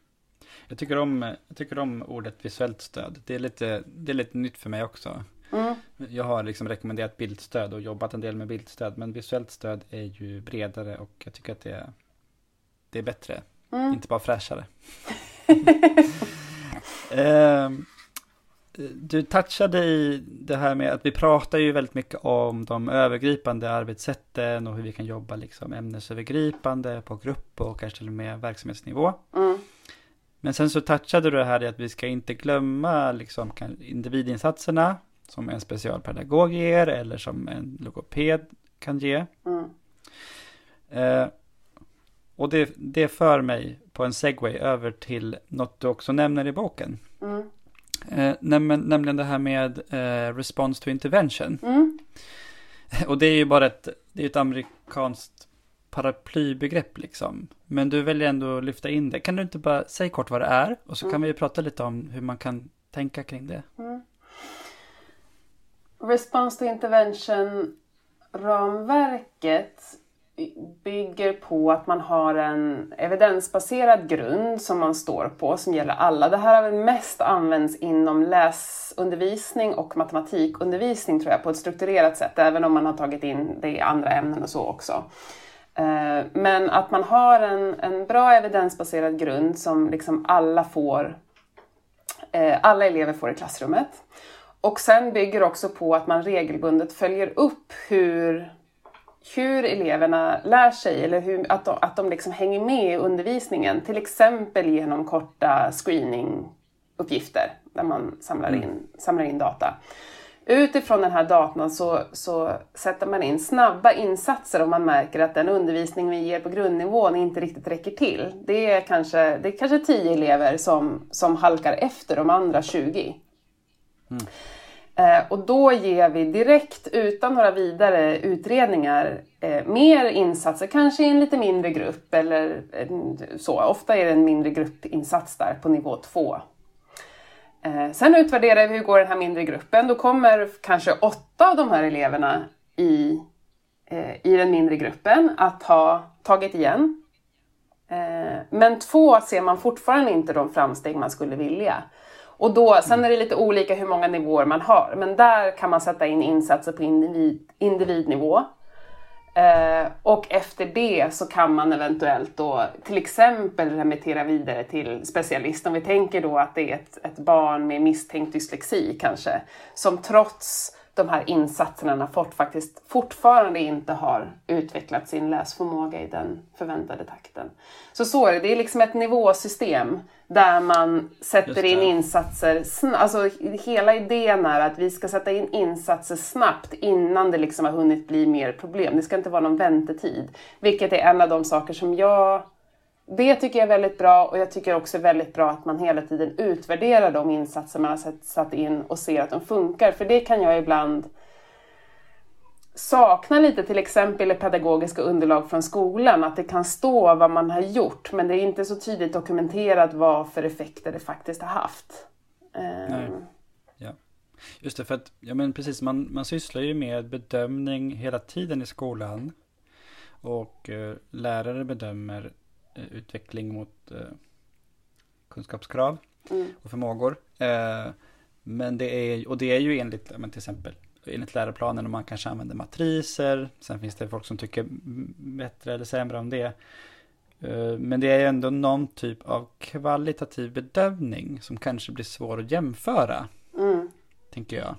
Jag, tycker om, jag tycker om ordet visuellt stöd. Det är lite, det är lite nytt för mig också. Mm. jag har liksom rekommenderat bildstöd och jobbat en del med bildstöd. Men visuellt stöd är ju bredare och jag tycker att det är, det är bättre. Mm. Inte bara fräschare. eh, du touchade i det här med att vi pratar ju väldigt mycket om de övergripande arbetssätten och hur vi kan jobba liksom ämnesövergripande på grupp och kanske till och med verksamhetsnivå. Mm. Men sen så touchade du det här i att vi ska inte glömma liksom individinsatserna som en specialpedagog ger eller som en logoped kan ge. Mm. Eh, och det, det för mig på en segway över till något du också nämner i boken. Mm. Eh, nämligen, nämligen det här med eh, response to intervention. Mm. Och det är ju bara ett, det är ett amerikanskt paraplybegrepp liksom. Men du väljer ändå att lyfta in det. Kan du inte bara säga kort vad det är? Och så mm. kan vi prata lite om hur man kan tänka kring det. Mm. Response to intervention ramverket bygger på att man har en evidensbaserad grund som man står på som gäller alla. Det här har väl mest använts inom läsundervisning och matematikundervisning tror jag på ett strukturerat sätt, även om man har tagit in det i andra ämnen och så också. Eh, men att man har en, en bra evidensbaserad grund som liksom alla får, eh, alla elever får i klassrummet. Och sen bygger också på att man regelbundet följer upp hur hur eleverna lär sig eller hur, att de, att de liksom hänger med i undervisningen. Till exempel genom korta screeninguppgifter där man samlar in, mm. samlar in data. Utifrån den här datan så, så sätter man in snabba insatser om man märker att den undervisning vi ger på grundnivån inte riktigt räcker till. Det är kanske, det är kanske 10 elever som, som halkar efter de andra 20. Mm. Eh, och då ger vi direkt, utan några vidare utredningar, eh, mer insatser, kanske i en lite mindre grupp eller eh, så. Ofta är det en mindre gruppinsats där på nivå två. Sen utvärderar vi hur går den här mindre gruppen. Då kommer kanske åtta av de här eleverna i, i den mindre gruppen att ha tagit igen. Men två ser man fortfarande inte de framsteg man skulle vilja. Och då, sen är det lite olika hur många nivåer man har, men där kan man sätta in insatser på individ, individnivå. Eh, och efter det så kan man eventuellt då till exempel remittera vidare till specialist. Om vi tänker då att det är ett, ett barn med misstänkt dyslexi kanske, som trots de här insatserna fort, faktiskt fortfarande inte har utvecklat sin läsförmåga i den förväntade takten. Så så är det, det är liksom ett nivåsystem där man sätter in insatser, alltså hela idén är att vi ska sätta in insatser snabbt innan det liksom har hunnit bli mer problem. Det ska inte vara någon väntetid, vilket är en av de saker som jag det tycker jag är väldigt bra och jag tycker också väldigt bra att man hela tiden utvärderar de insatser man har satt in och ser att de funkar. För det kan jag ibland sakna lite till exempel i pedagogiska underlag från skolan, att det kan stå vad man har gjort men det är inte så tydligt dokumenterat vad för effekter det faktiskt har haft. Ehm. Nej. Ja. Just det, för att ja, men precis, man, man sysslar ju med bedömning hela tiden i skolan. Och eh, lärare bedömer utveckling mot eh, kunskapskrav mm. och förmågor. Eh, men det är, och det är ju enligt, men till exempel, enligt läroplanen och man kanske använder matriser. Sen finns det folk som tycker bättre eller sämre om det. Men det är ändå någon typ av kvalitativ bedömning som kanske blir svår att jämföra. Mm. Tänker jag.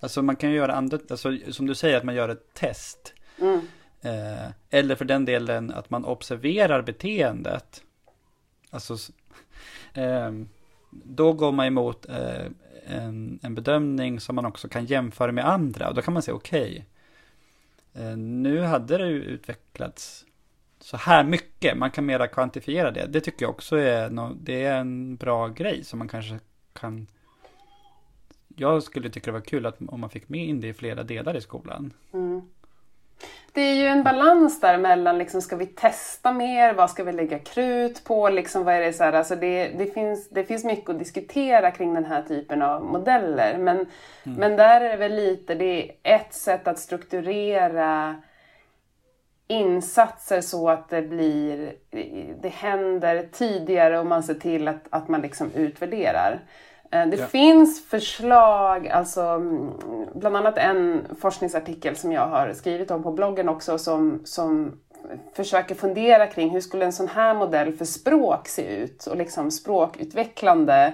Alltså man kan ju göra andra, alltså som du säger att man gör ett test. Mm. Eh, eller för den delen att man observerar beteendet. Alltså, eh, då går man emot eh, en, en, bedömning som man också kan jämföra med andra. Och då kan man säga okej, okay, eh, nu hade det utvecklats så här mycket. Man kan mera kvantifiera det. Det tycker jag också är, no, det är en bra grej som man kanske kan jag skulle tycka det var kul att om man fick med in det i flera delar i skolan. Mm. Det är ju en balans där mellan, liksom, ska vi testa mer? Vad ska vi lägga krut på? Liksom, vad är det, så här, alltså det, det, finns, det finns mycket att diskutera kring den här typen av modeller. Men, mm. men där är det väl lite, det är ett sätt att strukturera insatser så att det blir, det händer tidigare och man ser till att, att man liksom utvärderar. Eh, det ja. finns förslag, alltså mm, bland annat en forskningsartikel som jag har skrivit om på bloggen också som, som försöker fundera kring hur skulle en sån här modell för språk se ut och liksom språkutvecklande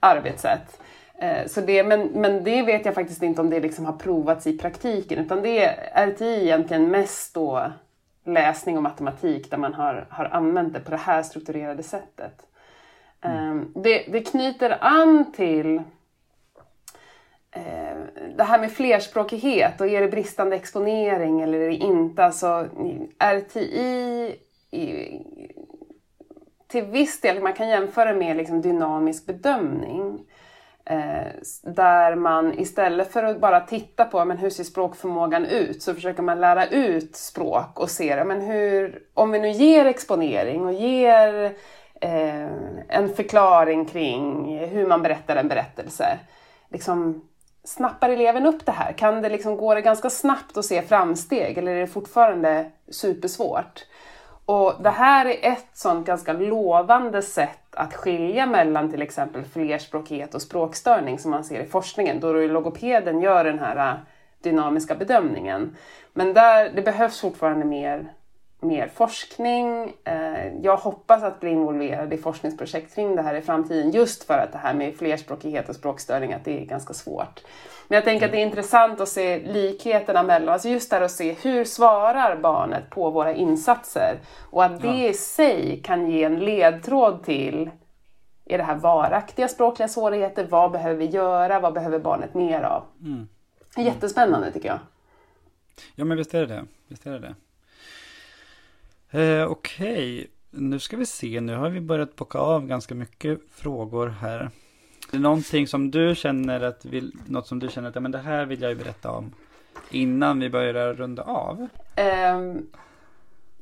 arbetssätt. Eh, så det, men, men det vet jag faktiskt inte om det liksom har provats i praktiken utan det är RTI egentligen mest då läsning och matematik där man har, har använt det på det här strukturerade sättet. Mm. Ehm, det, det knyter an till eh, det här med flerspråkighet och är det bristande exponering eller är det inte? Alltså RTI i, till viss del, man kan jämföra med liksom dynamisk bedömning. Eh, där man istället för att bara titta på men hur ser språkförmågan ut så försöker man lära ut språk och se men hur, om vi nu ger exponering och ger Eh, en förklaring kring hur man berättar en berättelse. Liksom, snappar eleven upp det här? Kan det liksom, går det ganska snabbt att se framsteg eller är det fortfarande supersvårt? Och det här är ett sånt ganska lovande sätt att skilja mellan till exempel flerspråkighet och språkstörning som man ser i forskningen, då logopeden gör den här eh, dynamiska bedömningen. Men där, det behövs fortfarande mer, mer forskning. Äh, jag hoppas att bli involverad i forskningsprojekt kring det här i framtiden just för att det här med flerspråkighet och språkstörning att det är ganska svårt. Men jag tänker att det är intressant att se likheterna mellan, alltså just där att se hur svarar barnet på våra insatser och att det i sig kan ge en ledtråd till är det här varaktiga språkliga svårigheter? Vad behöver vi göra? Vad behöver barnet mer av? Mm. Jättespännande tycker jag. Ja men visst är det det. Visst är det, det. Eh, Okej, okay. nu ska vi se. Nu har vi börjat bocka av ganska mycket frågor här. Det är någonting som du känner att, vill, något som du känner att, ja, men det här vill jag ju berätta om innan vi börjar runda av? Um,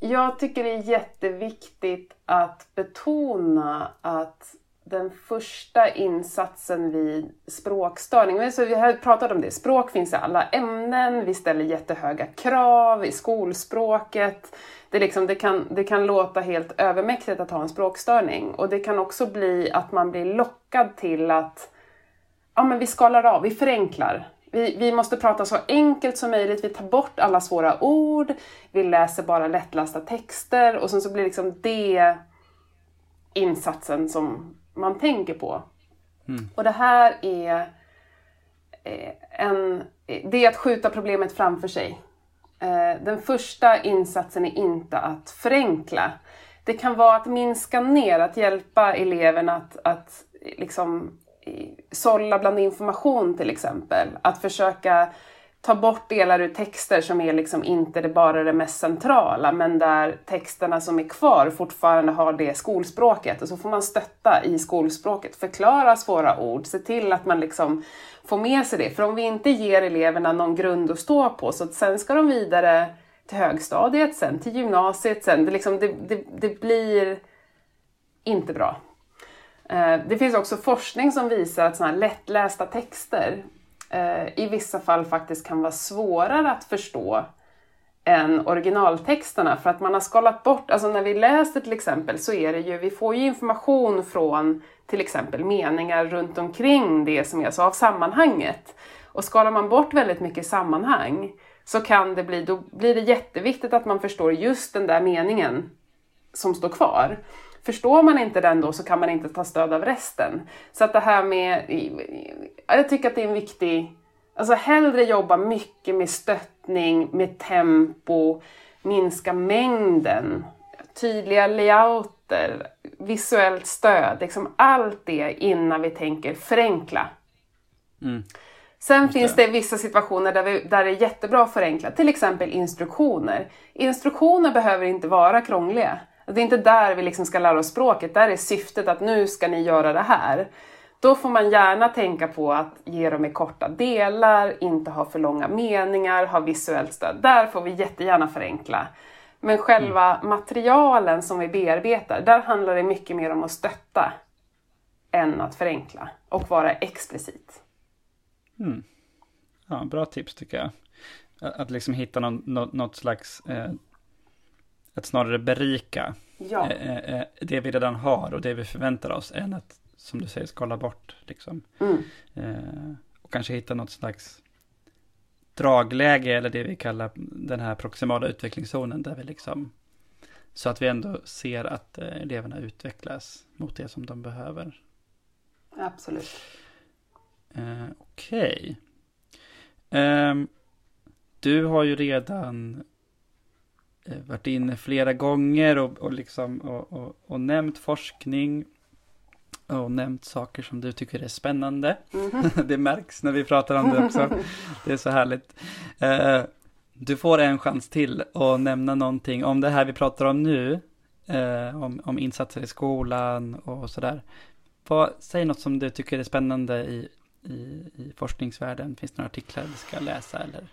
jag tycker det är jätteviktigt att betona att den första insatsen vid språkstörning, så vi har pratat om det, språk finns i alla ämnen, vi ställer jättehöga krav i skolspråket. Det, liksom, det, kan, det kan låta helt övermäktigt att ha en språkstörning. Och det kan också bli att man blir lockad till att ja, men vi skalar av, vi förenklar. Vi, vi måste prata så enkelt som möjligt, vi tar bort alla svåra ord, vi läser bara lättlästa texter. Och sen så blir liksom det insatsen som man tänker på. Mm. Och det här är eh, en, det är att skjuta problemet framför sig. Eh, den första insatsen är inte att förenkla. Det kan vara att minska ner, att hjälpa eleven att, att liksom sålla bland information till exempel. Att försöka ta bort delar ur texter som är liksom inte det bara det mest centrala men där texterna som är kvar fortfarande har det skolspråket och så får man stötta i skolspråket, förklara svåra ord, se till att man liksom får med sig det. För om vi inte ger eleverna någon grund att stå på så att sen ska de vidare till högstadiet, sen till gymnasiet, sen det, liksom, det, det, det blir inte bra. Eh, det finns också forskning som visar att såna här lättlästa texter Eh, i vissa fall faktiskt kan vara svårare att förstå än originaltexterna för att man har skalat bort, alltså när vi läser till exempel så är det ju, vi får ju information från till exempel meningar runt omkring det som jag sa av sammanhanget. Och skalar man bort väldigt mycket sammanhang så kan det bli, då blir det jätteviktigt att man förstår just den där meningen som står kvar. Förstår man inte den då så kan man inte ta stöd av resten. Så att det här med, jag tycker att det är en viktig, alltså hellre jobba mycket med stöttning, med tempo, minska mängden, tydliga layouter, visuellt stöd, liksom allt det innan vi tänker förenkla. Mm. Sen Just finns det. det vissa situationer där, vi, där det är jättebra att förenkla, till exempel instruktioner. Instruktioner behöver inte vara krångliga. Det är inte där vi liksom ska lära oss språket, där är syftet att nu ska ni göra det här. Då får man gärna tänka på att ge dem i korta delar, inte ha för långa meningar, ha visuellt stöd. Där får vi jättegärna förenkla. Men själva mm. materialen som vi bearbetar, där handlar det mycket mer om att stötta än att förenkla och vara explicit. Mm. Ja, bra tips tycker jag. Att liksom hitta någon, något slags eh, att snarare berika ja. Eh, eh, eh, det vi redan har och det vi förväntar oss än att som du säger, skala bort liksom. Mm. Eh, och kanske hitta något slags dragläge eller det vi kallar den här proximala utvecklingszonen där vi liksom så att vi ändå ser att eh, eleverna utvecklas mot det som de behöver. Absolut. Eh, Okej. Ehm, du har ju redan eh, varit inne flera gånger och, och, liksom, och, och, och nämnt forskning och nämnt saker som du tycker är spännande. Mhm. det märks när vi pratar om det också. Det är så härligt. Eh, du får en chans till att nämna någonting om det här vi pratar om nu. eh, om, om insatser i skolan och sådär. Vad, säg något som du tycker är spännande i, i, i forskningsvärlden. Finns det några artiklar vi ska läsa eller?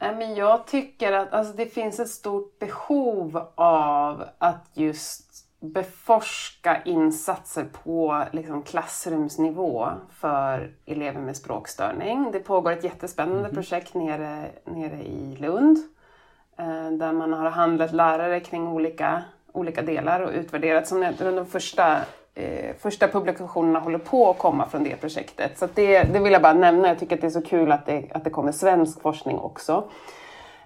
Nej, men jag tycker att alltså, det finns ett stort behov av att just beforska insatser på liksom, klassrumsnivå för elever med språkstörning. Det pågår ett jättespännande Mhm. projekt nere, nere i Lund eh, där man har handlat lärare kring olika, olika delar och utvärderat. Som de första, eh, första publikationerna håller på att komma från det projektet. Så att det, det vill jag bara nämna. Jag tycker att det är så kul att det, att det kommer svensk forskning också.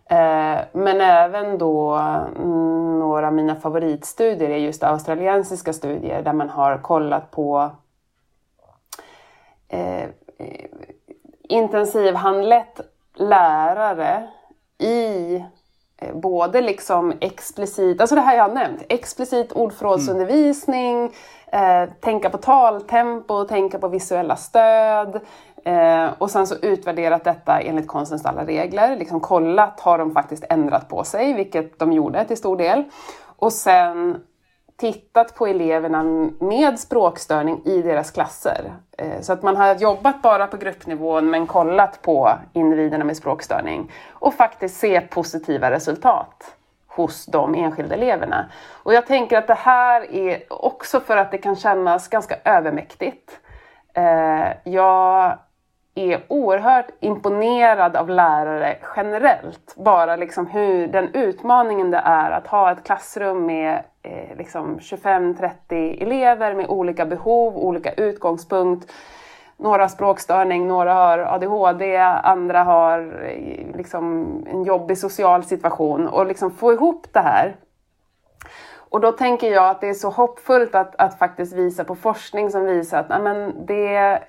Eh, men även då mm, några av mina favoritstudier är just australiensiska studier där man har kollat på eh, intensivhandlett lärare i eh, både liksom explicit, alltså det här jag har nämnt, explicit ordförrådsundervisning, mm eh, tänka på taltempo, tänka på visuella stöd eh, och sen så utvärderat detta enligt konstens alla regler, liksom kollat har de faktiskt ändrat på sig, vilket de gjorde till stor del. Och sen tittat på eleverna med språkstörning i deras klasser. Eh, så att man har jobbat bara på gruppnivån men kollat på individerna med språkstörning och faktiskt se positiva resultat hos de enskilda eleverna. Och jag tänker att det här är också för att det kan kännas ganska övermäktigt. Eh, jag är oerhört imponerad av lärare generellt. Bara liksom hur den utmaningen det är att ha ett klassrum med eh, liksom 25-30 elever med olika behov, olika utgångspunkt. Några har språkstörning, några har ADHD, andra har eh, liksom en jobbig social situation. Och liksom få ihop det här och då tänker jag att det är så hoppfullt att, att faktiskt visa på forskning som visar att nej, men det,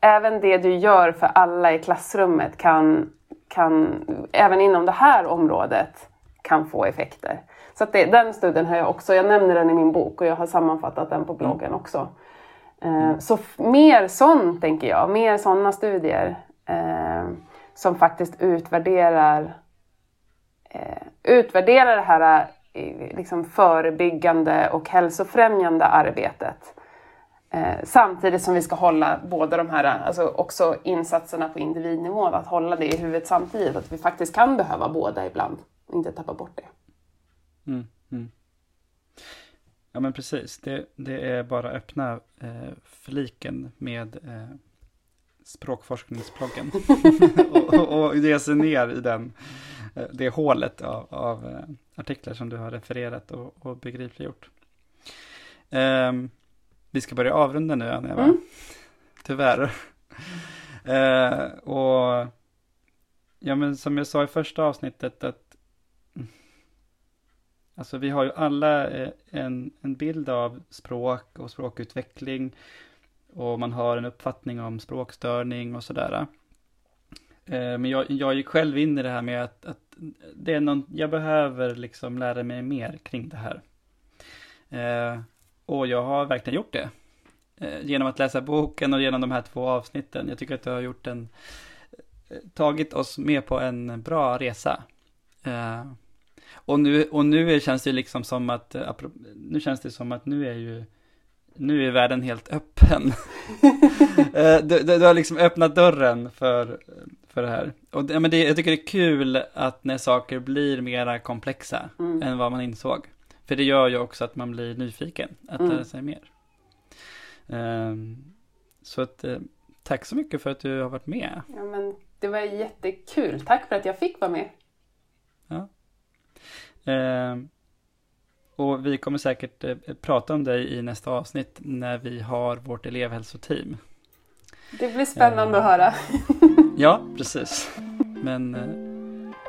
även det du gör för alla i klassrummet kan, kan även inom det här området kan få effekter. Så det, den studien har jag också, jag nämner den i min bok och jag har sammanfattat den på bloggen också. Eh, Så f- mer sånt tänker jag, mer sådana studier eh, som faktiskt utvärderar eh, utvärdera det här eh, liksom förebyggande och hälsofrämjande arbetet. Eh, samtidigt som vi ska hålla båda de här, alltså också insatserna på individnivå, att hålla det i huvudet samtidigt, att vi faktiskt kan behöva båda ibland och inte tappa bort det. Mm, mm. Ja men precis, det, det är bara öppna eh, fliken med eh, språkforskningsbloggen och, och, och ge sig ner i den, eh, det hålet av, av eh, artiklar som du har refererat och, och begripliggjort. Ehm, vi ska börja avrunda nu Anja, va? Mm. Tyvärr. Eh, och ja men som jag sa i första avsnittet att Alltså vi har ju alla eh, en, en bild av språk och språkutveckling och man har en uppfattning om språkstörning och sådär. Eh, men jag, jag gick själv in i det här med att, att det är någon, jag behöver liksom lära mig mer kring det här. Eh, och jag har verkligen gjort det. Genom att läsa boken och genom de här två avsnitten. Jag tycker att du har gjort en, tagit oss med på en bra resa. Och nu, och nu känns det liksom som att, eh, nu känns det som att nu är ju, nu är världen helt öppen. Eh, du, du, du har liksom öppnat dörren för, för det här. Och det, men det, jag tycker det är kul att när saker blir mera komplexa Mm. än vad man insåg. För det gör ju också att man blir nyfiken att Mm. lära sig mer. Ehm, så att, eh, tack så mycket för att du har varit med. Ja, men det var jättekul. Tack för att jag fick vara med. Ehm, Och vi kommer säkert eh, prata om dig i nästa avsnitt när vi har vårt elevhälsoteam. Det blir spännande att höra. ja, precis. Men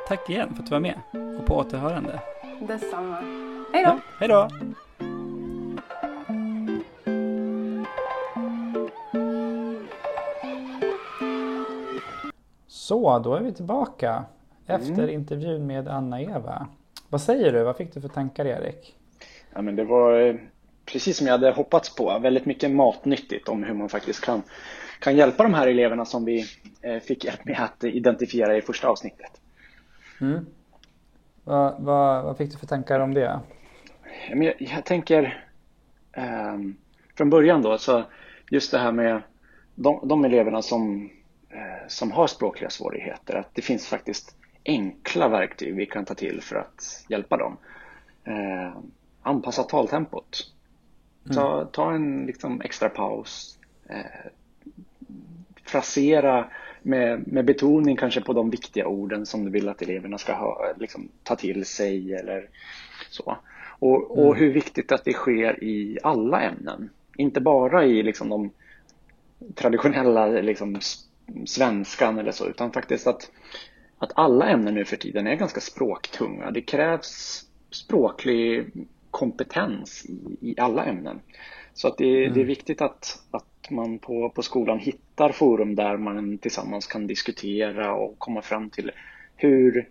tack igen för att du var med och på återhörande. Detsamma. Hej då! Ja, hej då! Så, då är vi tillbaka efter mm. intervjun med Anna-Eva. Vad säger du? Vad fick du för tankar Erik? Ja, men det var eh, precis som jag hade hoppats på. Väldigt mycket matnyttigt om hur man faktiskt kan, kan hjälpa de här eleverna som vi eh, fick hjälp med att identifiera i första avsnittet. Mm. Vad, vad, vad fick du för tankar om det? Jag, jag tänker um, från början då, så just det här med de, de eleverna som, uh, som har språkliga svårigheter, att det finns faktiskt enkla verktyg vi kan ta till för att hjälpa dem. Uh, anpassa taltempot. Ta, mm. ta en liksom, extra paus. Uh, frasera med, med betoning kanske på de viktiga orden som du vill att eleverna ska ha, liksom, ta till sig eller så. Och, och mm. hur viktigt att det sker i alla ämnen. Inte bara i liksom, de traditionella liksom, svenskan eller så, utan faktiskt att, att alla ämnen nu för tiden är ganska språktunga. Det krävs språklig kompetens i, i alla ämnen. Så att det, mm. det är viktigt att, att man på, på skolan hittar forum där man tillsammans kan diskutera och komma fram till hur,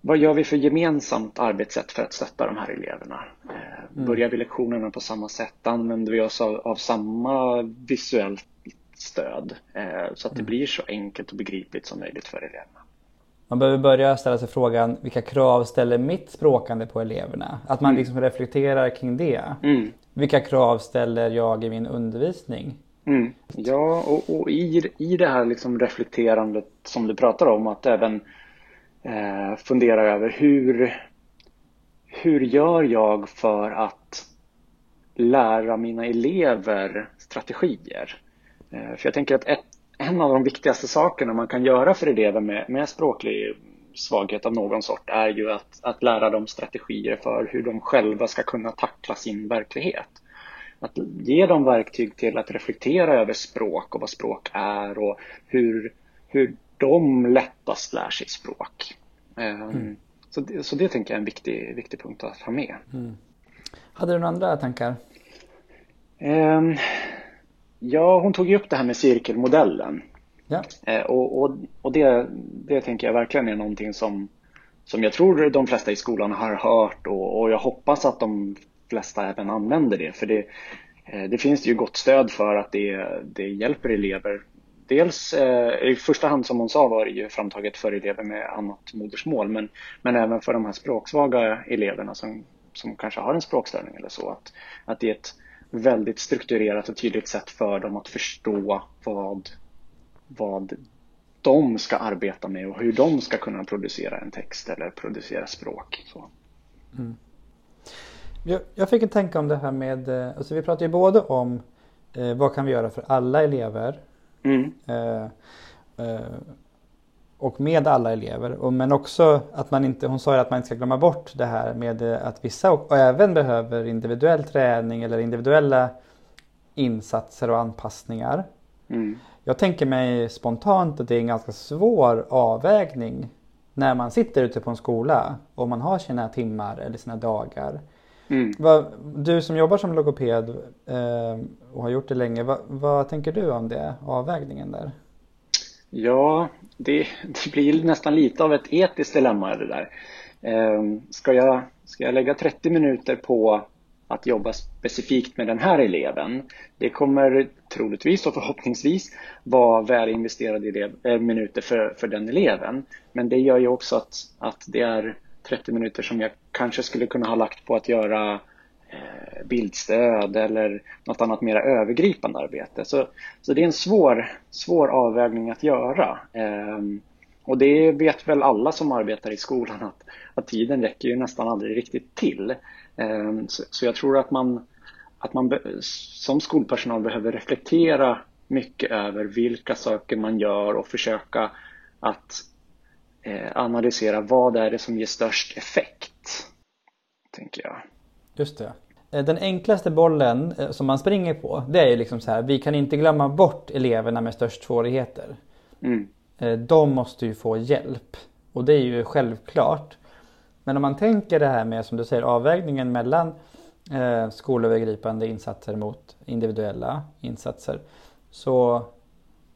vad gör vi för gemensamt arbetssätt för att stötta de här eleverna? Eh, mm. Börjar vi lektionerna på samma sätt? Använder vi oss av, av samma visuellt stöd? Eh, så att det mm. blir så enkelt och begripligt som möjligt för eleverna. Man behöver börja ställa sig frågan vilka krav ställer mitt språkande på eleverna? Att man mm. liksom reflekterar kring det. Mm. Vilka krav ställer jag i min undervisning? Mm. Ja, och, och, i, i det här liksom reflekterandet som du pratar om, att även eh, fundera över hur, hur gör jag för att lära mina elever strategier? Eh, för jag tänker att ett, en av de viktigaste sakerna man kan göra för elever med, med språklig svaghet av någon sort är ju att, att lära dem strategier för hur de själva ska kunna tackla sin verklighet. Att ge dem verktyg till att reflektera över språk och vad språk är och hur, hur de lättast lär sig språk. Ehm, mm. Så, det, så det tänker jag är en viktig, viktig punkt att ha med. Mm. Hade du några andra tankar? Ja, hon tog ju upp det här med cirkelmodellen. Ja. Uh, och, och, och det, det tänker jag verkligen är någonting som, som jag tror de flesta i skolan har hört och, och jag hoppas att de flesta även använder det. För det, uh, det finns ju gott stöd för att det, det hjälper elever dels eh, i första hand som hon sa var det ju framtaget för elever med annat modersmål men, men även för de här språksvaga eleverna som, som kanske har en språkstörning eller så. Att, att det är ett väldigt strukturerat och tydligt sätt för dem att förstå vad, vad de ska arbeta med och hur de ska kunna producera en text eller producera språk. Så. Mm. Jag, jag fick en tanke om det här med, eh, alltså vi pratar ju både om eh, vad kan vi göra för alla elever Mm. Eh, eh, och med alla elever. Och, men också att man inte, hon sa ju att man inte ska glömma bort det här med eh, att vissa och, och även behöver individuell träning eller individuella insatser och anpassningar. Mm. Jag tänker mig spontant att det är en ganska svår avvägning när man sitter ute på en skola och man har sina timmar eller sina dagar. Mm. Vad, du som jobbar som logoped eh, och har gjort det länge, vad, vad, tänker du om det, avvägningen där? Ja, det, det, blir nästan lite av ett etiskt dilemma det där. Ehm, ska, jag, ska jag lägga 30 minuter på att jobba specifikt med den här eleven. Det kommer troligtvis och förhoppningsvis vara väl investerade elev, äh, minuter för, för den eleven. Men det gör ju också att, att det är 30 minuter som jag kanske skulle kunna ha lagt på att göra eh, Eh, bildstöd eller något annat mer övergripande arbete. Så, så det är en svår, svår avvägning att göra. Ehm, och det vet väl alla som arbetar i skolan att, att tiden räcker ju nästan aldrig riktigt till. Ehm, så, så jag tror att man, att man som skolpersonal behöver reflektera mycket över vilka saker man gör och försöka att eh, analysera vad är det som ger störst effekt, tänker jag. Just det. Eh, den enklaste bollen eh, som man springer på det är ju liksom så här, vi kan inte glömma bort eleverna med störst svårigheter. Mm. Eh, de måste ju få hjälp och det är ju självklart. Men om man tänker det här med som du säger avvägningen mellan eh, skolövergripande insatser mot individuella insatser. Så,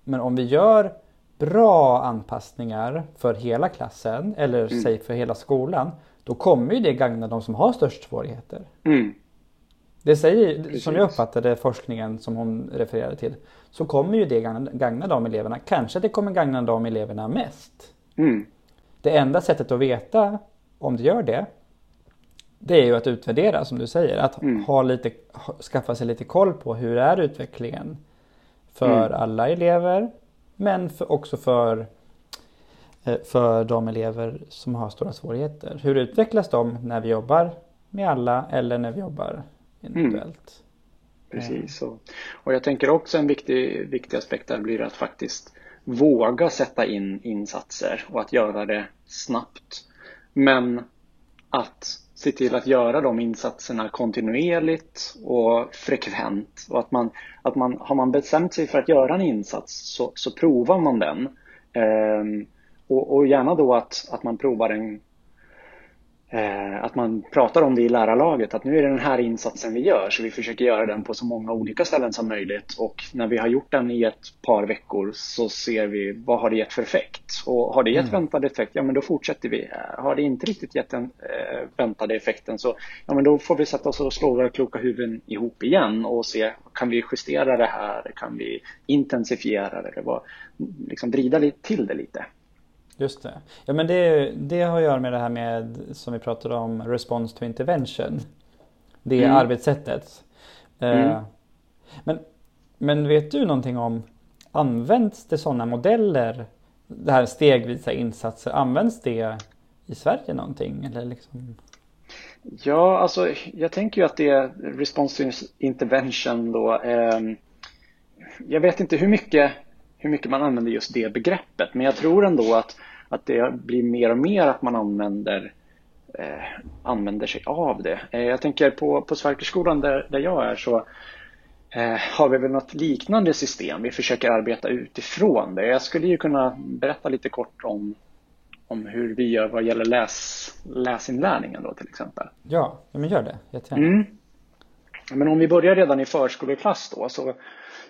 men om vi gör bra anpassningar för hela klassen eller mm. säg för hela skolan. Då kommer ju det gagna de som har störst svårigheter. Mm. Det säger, Precis. som jag uppfattade forskningen som hon refererade till, så kommer ju det gagna, gagna de eleverna. Kanske det kommer gagna de eleverna mest. Mm. Det enda sättet att veta om det gör det, det är ju att utvärdera som du säger. Att mm. ha lite, skaffa sig lite koll på hur är utvecklingen för mm. alla elever men för, också för, Eh, för de elever som har stora svårigheter. Hur utvecklas de när vi jobbar med alla eller när vi jobbar individuellt? Mm. Precis, och, och jag tänker också en viktig, viktig aspekt där blir att faktiskt våga sätta in insatser och att göra det snabbt. Men att se till att göra de insatserna kontinuerligt och frekvent. Och att man, att man, har man bestämt sig för att göra en insats så, så provar man den. Eh, och, och, gärna då att, att man provar den Eh, att man pratar om det i lärarlaget, att nu är det den här insatsen vi gör, så vi försöker göra den på så många olika ställen som möjligt. Och när vi har gjort den i ett par veckor så ser vi vad har det gett för effekt. Och har det gett mm. väntad effekt, ja men då fortsätter vi. Har det inte riktigt gett den eh, väntade effekten så ja, men då får vi sätta oss och slå våra kloka huvuden ihop igen och se, kan vi justera det här? Kan vi intensifiera det? Eller liksom vrida till det lite? Just det. Ja men det, det har att göra med det här med som vi pratade om response to intervention. Det mm. arbetssättet. Eh, mm. men, men vet du någonting om Används det sådana modeller? Det här stegvisa insatser, används det i Sverige någonting? Eller liksom? Ja, alltså jag tänker ju att det är response to intervention då. Eh, jag vet inte hur mycket hur mycket man använder just det begreppet. Men jag tror ändå att, att det blir mer och mer att man använder, eh, använder sig av det. Eh, jag tänker på, på Sverkerskolan där, där jag är så eh, har vi väl något liknande system. Vi försöker arbeta utifrån det. Jag skulle ju kunna berätta lite kort om, om hur vi gör vad gäller läs, läsinlärningen då till exempel. Ja, men gör det. Jättegärna. Mm. Men om vi börjar redan i förskoleklass då så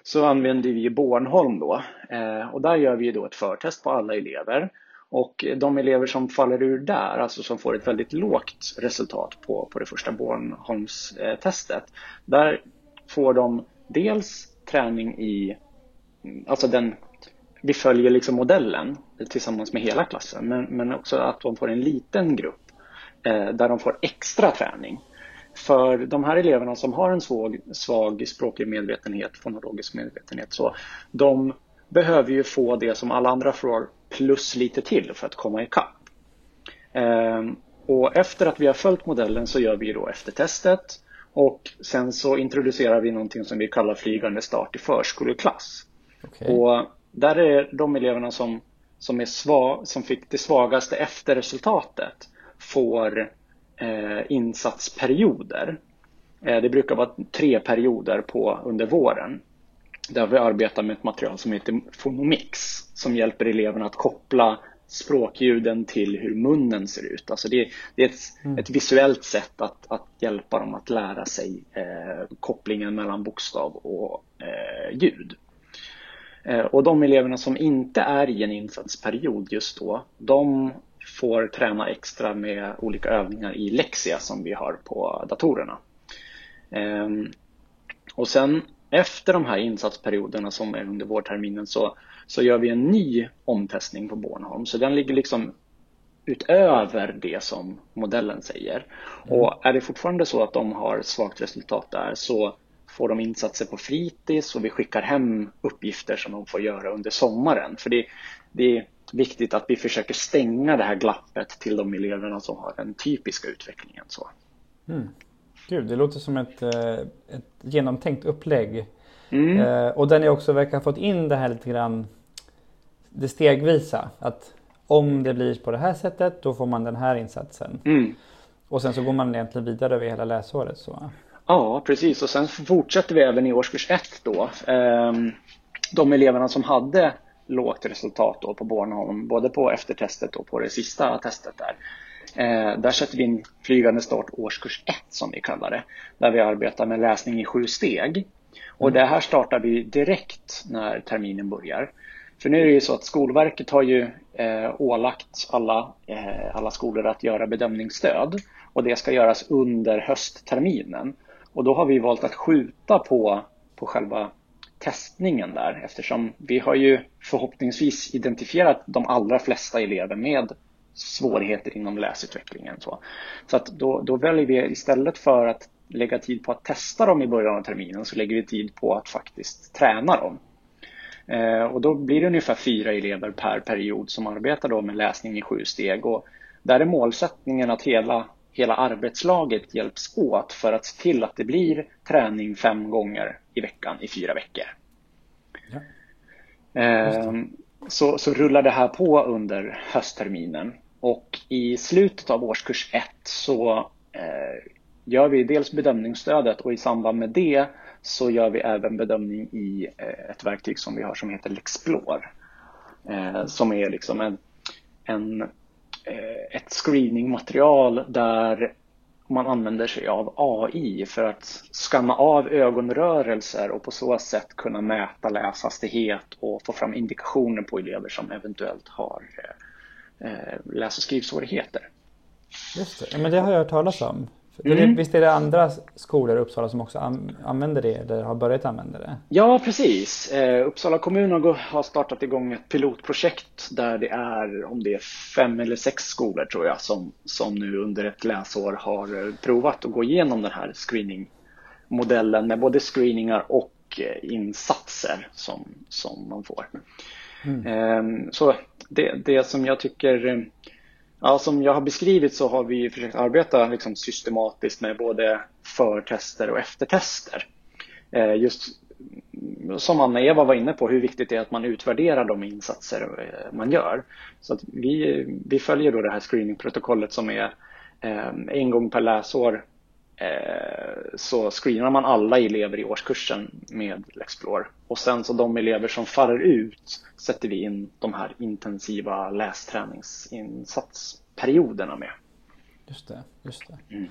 så använder vi Bornholm då. Eh, och där gör vi då ett förtest på alla elever. Och de elever som faller ur där, alltså som får ett väldigt lågt resultat på, på det första Bornholmstestet, där får de dels träning i, alltså den, vi följer liksom modellen tillsammans med hela klassen, men, men också att de får en liten grupp eh, där de får extra träning för de här eleverna som har en svag, svag språklig medvetenhet, fonologisk medvetenhet, så de behöver ju få det som alla andra får plus lite till för att komma ikapp. Ehm, och efter att vi har följt modellen så gör vi då eftertestet och sen så introducerar vi någonting som vi kallar flygande start i förskoleklass. Okay. Och där är de eleverna som, som, är svag, som fick det svagaste efterresultatet får eh, insatsperioder. Eh, det brukar vara tre perioder på under våren där vi arbetar med ett material som heter Phonomix som hjälper eleverna att koppla språkljuden till hur munnen ser ut. Alltså det, det är ett, mm. ett, visuellt sätt att, att, hjälpa dem att lära sig eh, kopplingen mellan bokstav och eh, ljud. Eh, och de eleverna som inte är i en insatsperiod just då, de får träna extra med olika övningar i Lexia som vi har på datorerna. Ehm, och sen efter de här insatsperioderna som är under vårterminen så, så gör vi en ny omtestning på Bornholm. Så den ligger liksom utöver det som modellen säger. Mm. Och är det fortfarande så att de har svagt resultat där så får de insatser på fritids och vi skickar hem uppgifter som de får göra under sommaren. För det, det, viktigt att vi försöker stänga det här glappet till de eleverna som har den typiska utvecklingen. Så. Mm. Gud, det låter som ett, eh, ett genomtänkt upplägg. Mm. Eh, och där ni också verkar ha fått in det här lite grann det stegvisa. Att om det blir på det här sättet då får man den här insatsen. Mm. Och sen så går man egentligen vidare över hela läsåret så? Ja, precis. Och sen fortsätter vi även i årskurs ett då. Ehm, de eleverna som hade lågt resultat då på Bornholm, både på eftertestet och på det sista testet där. Eh, där sätter vi in flygande start årskurs 1 som vi kallar det. Där vi arbetar med läsning i sju steg. Och det här startar vi direkt när terminen börjar. För nu är det ju så att Skolverket har ju eh, ålagt alla, eh, alla skolor att göra bedömningsstöd och det ska göras under höstterminen. Och då har vi valt att skjuta på, på själva testningen där eftersom vi har ju förhoppningsvis identifierat de allra flesta elever med svårigheter inom läsutvecklingen. Så, så att då, då väljer vi istället för att lägga tid på att testa dem i början av terminen så lägger vi tid på att faktiskt träna dem. Eh, och då blir det ungefär fyra elever per period som arbetar då med läsning i sju steg. Och där är målsättningen att hela, hela arbetslaget hjälps åt för att se till att det blir träning fem gånger i veckan i fyra veckor. Ja. Eh, så, så rullar det här på under höstterminen. Och i slutet av årskurs ett så eh, gör vi dels bedömningsstödet och i samband med det så gör vi även bedömning i eh, ett verktyg som vi har som heter Lexplore. Eh, som är liksom en, en, Eh, ett screeningmaterial där man använder sig av AI för att skanna av ögonrörelser och på så sätt kunna mäta läshastighet och få fram indikationer på elever som eventuellt har eh, eh, läs och skrivsvårigheter. Just det, men det har jag hört talas om. Mm. Visst är det andra skolor i Uppsala som också använder det eller har börjat använda det? Ja, precis. Eh, Uppsala kommun har startat igång ett pilotprojekt där det är, om det är fem eller sex skolor tror jag, som, som nu under ett läsår har eh, provat att gå igenom den här screeningmodellen med både screeningar och eh, insatser som, som man får. Mm. Eh, så det, det som jag tycker Ja, som jag har beskrivit så har vi försökt arbeta liksom systematiskt med både förtester och eftertester. Eh, just som Anna-Eva var inne på, hur viktigt det är att man utvärderar de insatser eh, man gör. Så att vi, vi följer då det här screeningprotokollet som är eh, en gång per läsår så screenar man alla elever i årskursen med Lexplore. Och sen så de elever som faller ut sätter vi in de här intensiva lästräningsinsatsperioderna med. Just det, just det. Mm.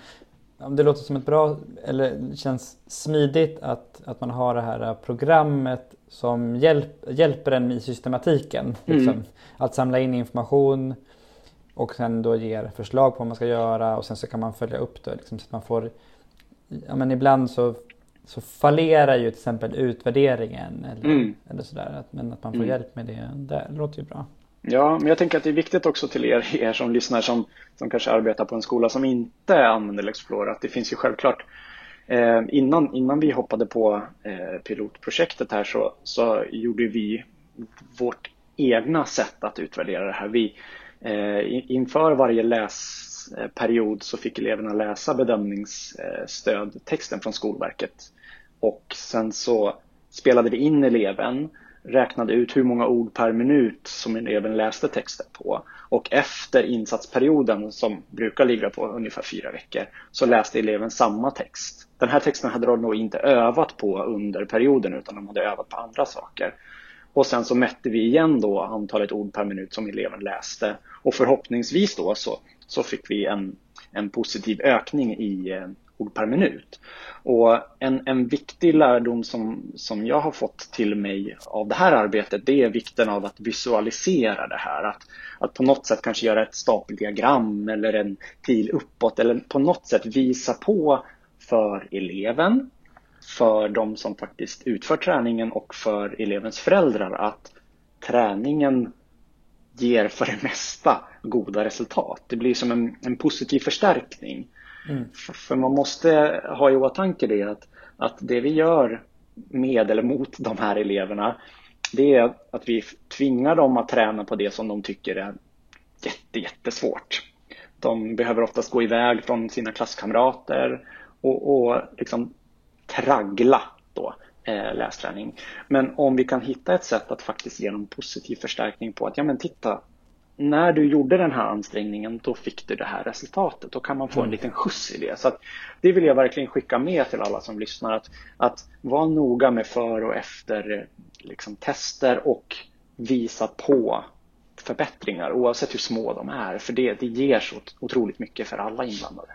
Det låter som ett bra, eller känns smidigt att, att man har det här programmet som hjälp, hjälper en i systematiken. Mm. Liksom, att samla in information och sen då ger förslag på vad man ska göra och sen så kan man följa upp det. Liksom, så man får, ja men ibland så så fallerar ju till exempel utvärderingen eller, mm. eller sådär. Men att man får mm. hjälp med det, det låter ju bra. Ja, men jag tänker att det är viktigt också till er, er som lyssnar som, som kanske arbetar på en skola som inte använder Lexplore att det finns ju självklart eh, innan, innan vi hoppade på eh, pilotprojektet här så, så gjorde vi vårt egna sätt att utvärdera det här. Vi, Eh, inför varje läsperiod så fick eleverna läsa bedömningsstödtexten från Skolverket och sen så spelade vi in eleven, räknade ut hur många ord per minut som eleven läste texten på. Och efter insatsperioden, som brukar ligga på ungefär fyra veckor, så läste eleven samma text. Den här texten hade de nog inte övat på under perioden utan de hade övat på andra saker. Och sen så mätte vi igen då antalet ord per minut som eleven läste och förhoppningsvis då så, så fick vi en, en positiv ökning i eh, ord per minut. Och en, en viktig lärdom som, som jag har fått till mig av det här arbetet det är vikten av att visualisera det här. Att, att på något sätt kanske göra ett stapeldiagram eller en pil uppåt eller på något sätt visa på för eleven, för de som faktiskt utför träningen och för elevens föräldrar att träningen ger för det mesta goda resultat. Det blir som en, en positiv förstärkning. Mm. För man måste ha i åtanke det att, att det vi gör med eller mot de här eleverna det är att vi tvingar dem att träna på det som de tycker är jätte, jättesvårt. De behöver oftast gå iväg från sina klasskamrater och, och liksom traggla då, eh, lästräning. Men om vi kan hitta ett sätt att faktiskt ge dem positiv förstärkning på att ja men titta när du gjorde den här ansträngningen då fick du det här resultatet. Då kan man få en liten skjuts i det. Så att, det vill jag verkligen skicka med till alla som lyssnar. Att, att vara noga med för och efter liksom, tester och visa på förbättringar oavsett hur små de är. För det, det ger så otroligt mycket för alla inblandade.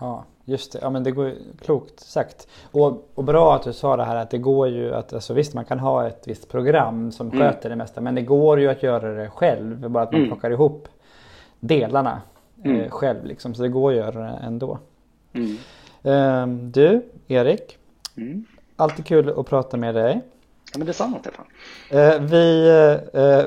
Ja, just det. Ja, men det går klokt sagt. Och, och bra att du sa det här att det går ju att, alltså visst man kan ha ett visst program som mm. sköter det mesta. Men det går ju att göra det själv. Bara att man mm. plockar ihop delarna eh, mm. eh, själv liksom. Så det går att göra det ändå. Eh, du, Erik. Mm. Alltid kul att prata med dig. Ja men detsamma Stefan. Eh, vi, eh,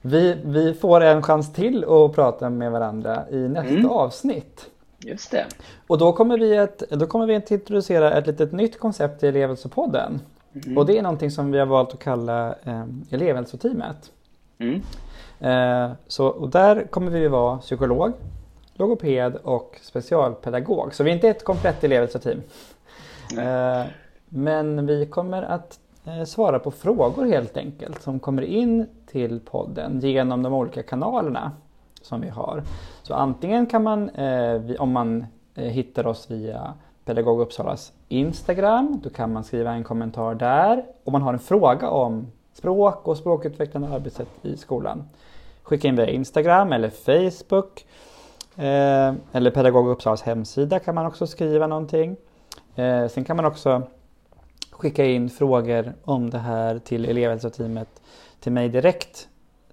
vi, vi får en chans till att prata med varandra i nästa mm. avsnitt. Just det. Och då kommer vi att, då kommer vi att introducera ett litet nytt koncept i elevhälsopodden. Mm. Och det är någonting som vi har valt att kalla eh, elevhälsoteamet. Mm. Eh, så, och där kommer vi vara psykolog, logoped och specialpedagog. Så vi är inte ett komplett elevhälsoteam. Eh, men vi kommer att eh, svara på frågor helt enkelt som kommer in till podden genom de olika kanalerna som vi har. Så antingen kan man, eh, om man eh, hittar oss via Pedagog Uppsalas Instagram, då kan man skriva en kommentar där. Om man har en fråga om språk och språkutvecklande arbetssätt i skolan. Skicka in via Instagram eller Facebook. Eh, eller Pedagog Uppsalas hemsida kan man också skriva någonting. Eh, sen kan man också skicka in frågor om det här till elevhälsoteamet till mig direkt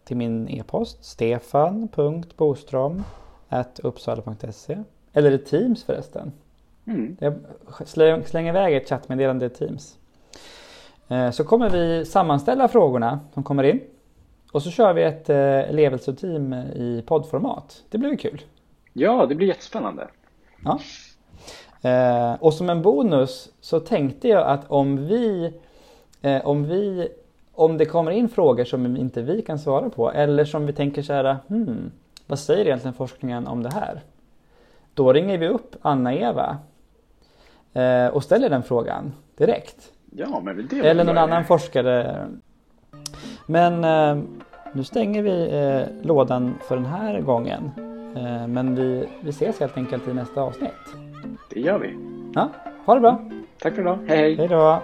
till min e-post stefan.bostrom.uppsala.se Eller i Teams förresten. Mm. Jag slänger iväg ett chattmeddelande i Teams. Eh, så kommer vi sammanställa frågorna som kommer in. Och så kör vi ett eh, elevhälsoteam i poddformat. Det blir kul. Ja, det blir jättespännande. Ja. Eh, och som en bonus så tänkte jag att om vi, om vi om det kommer in frågor som inte vi kan svara på eller som vi tänker så här, hmm, vad säger egentligen forskningen om det här? Då ringer vi upp Anna-Eva eh, och ställer den frågan direkt. Ja, men det eller någon annan forskare. Men eh, nu stänger vi eh, lådan för den här gången. Men vi, vi ses helt enkelt i nästa avsnitt. Det gör vi. Ja, ha det bra. Tack för idag. Hej hej. Hej då.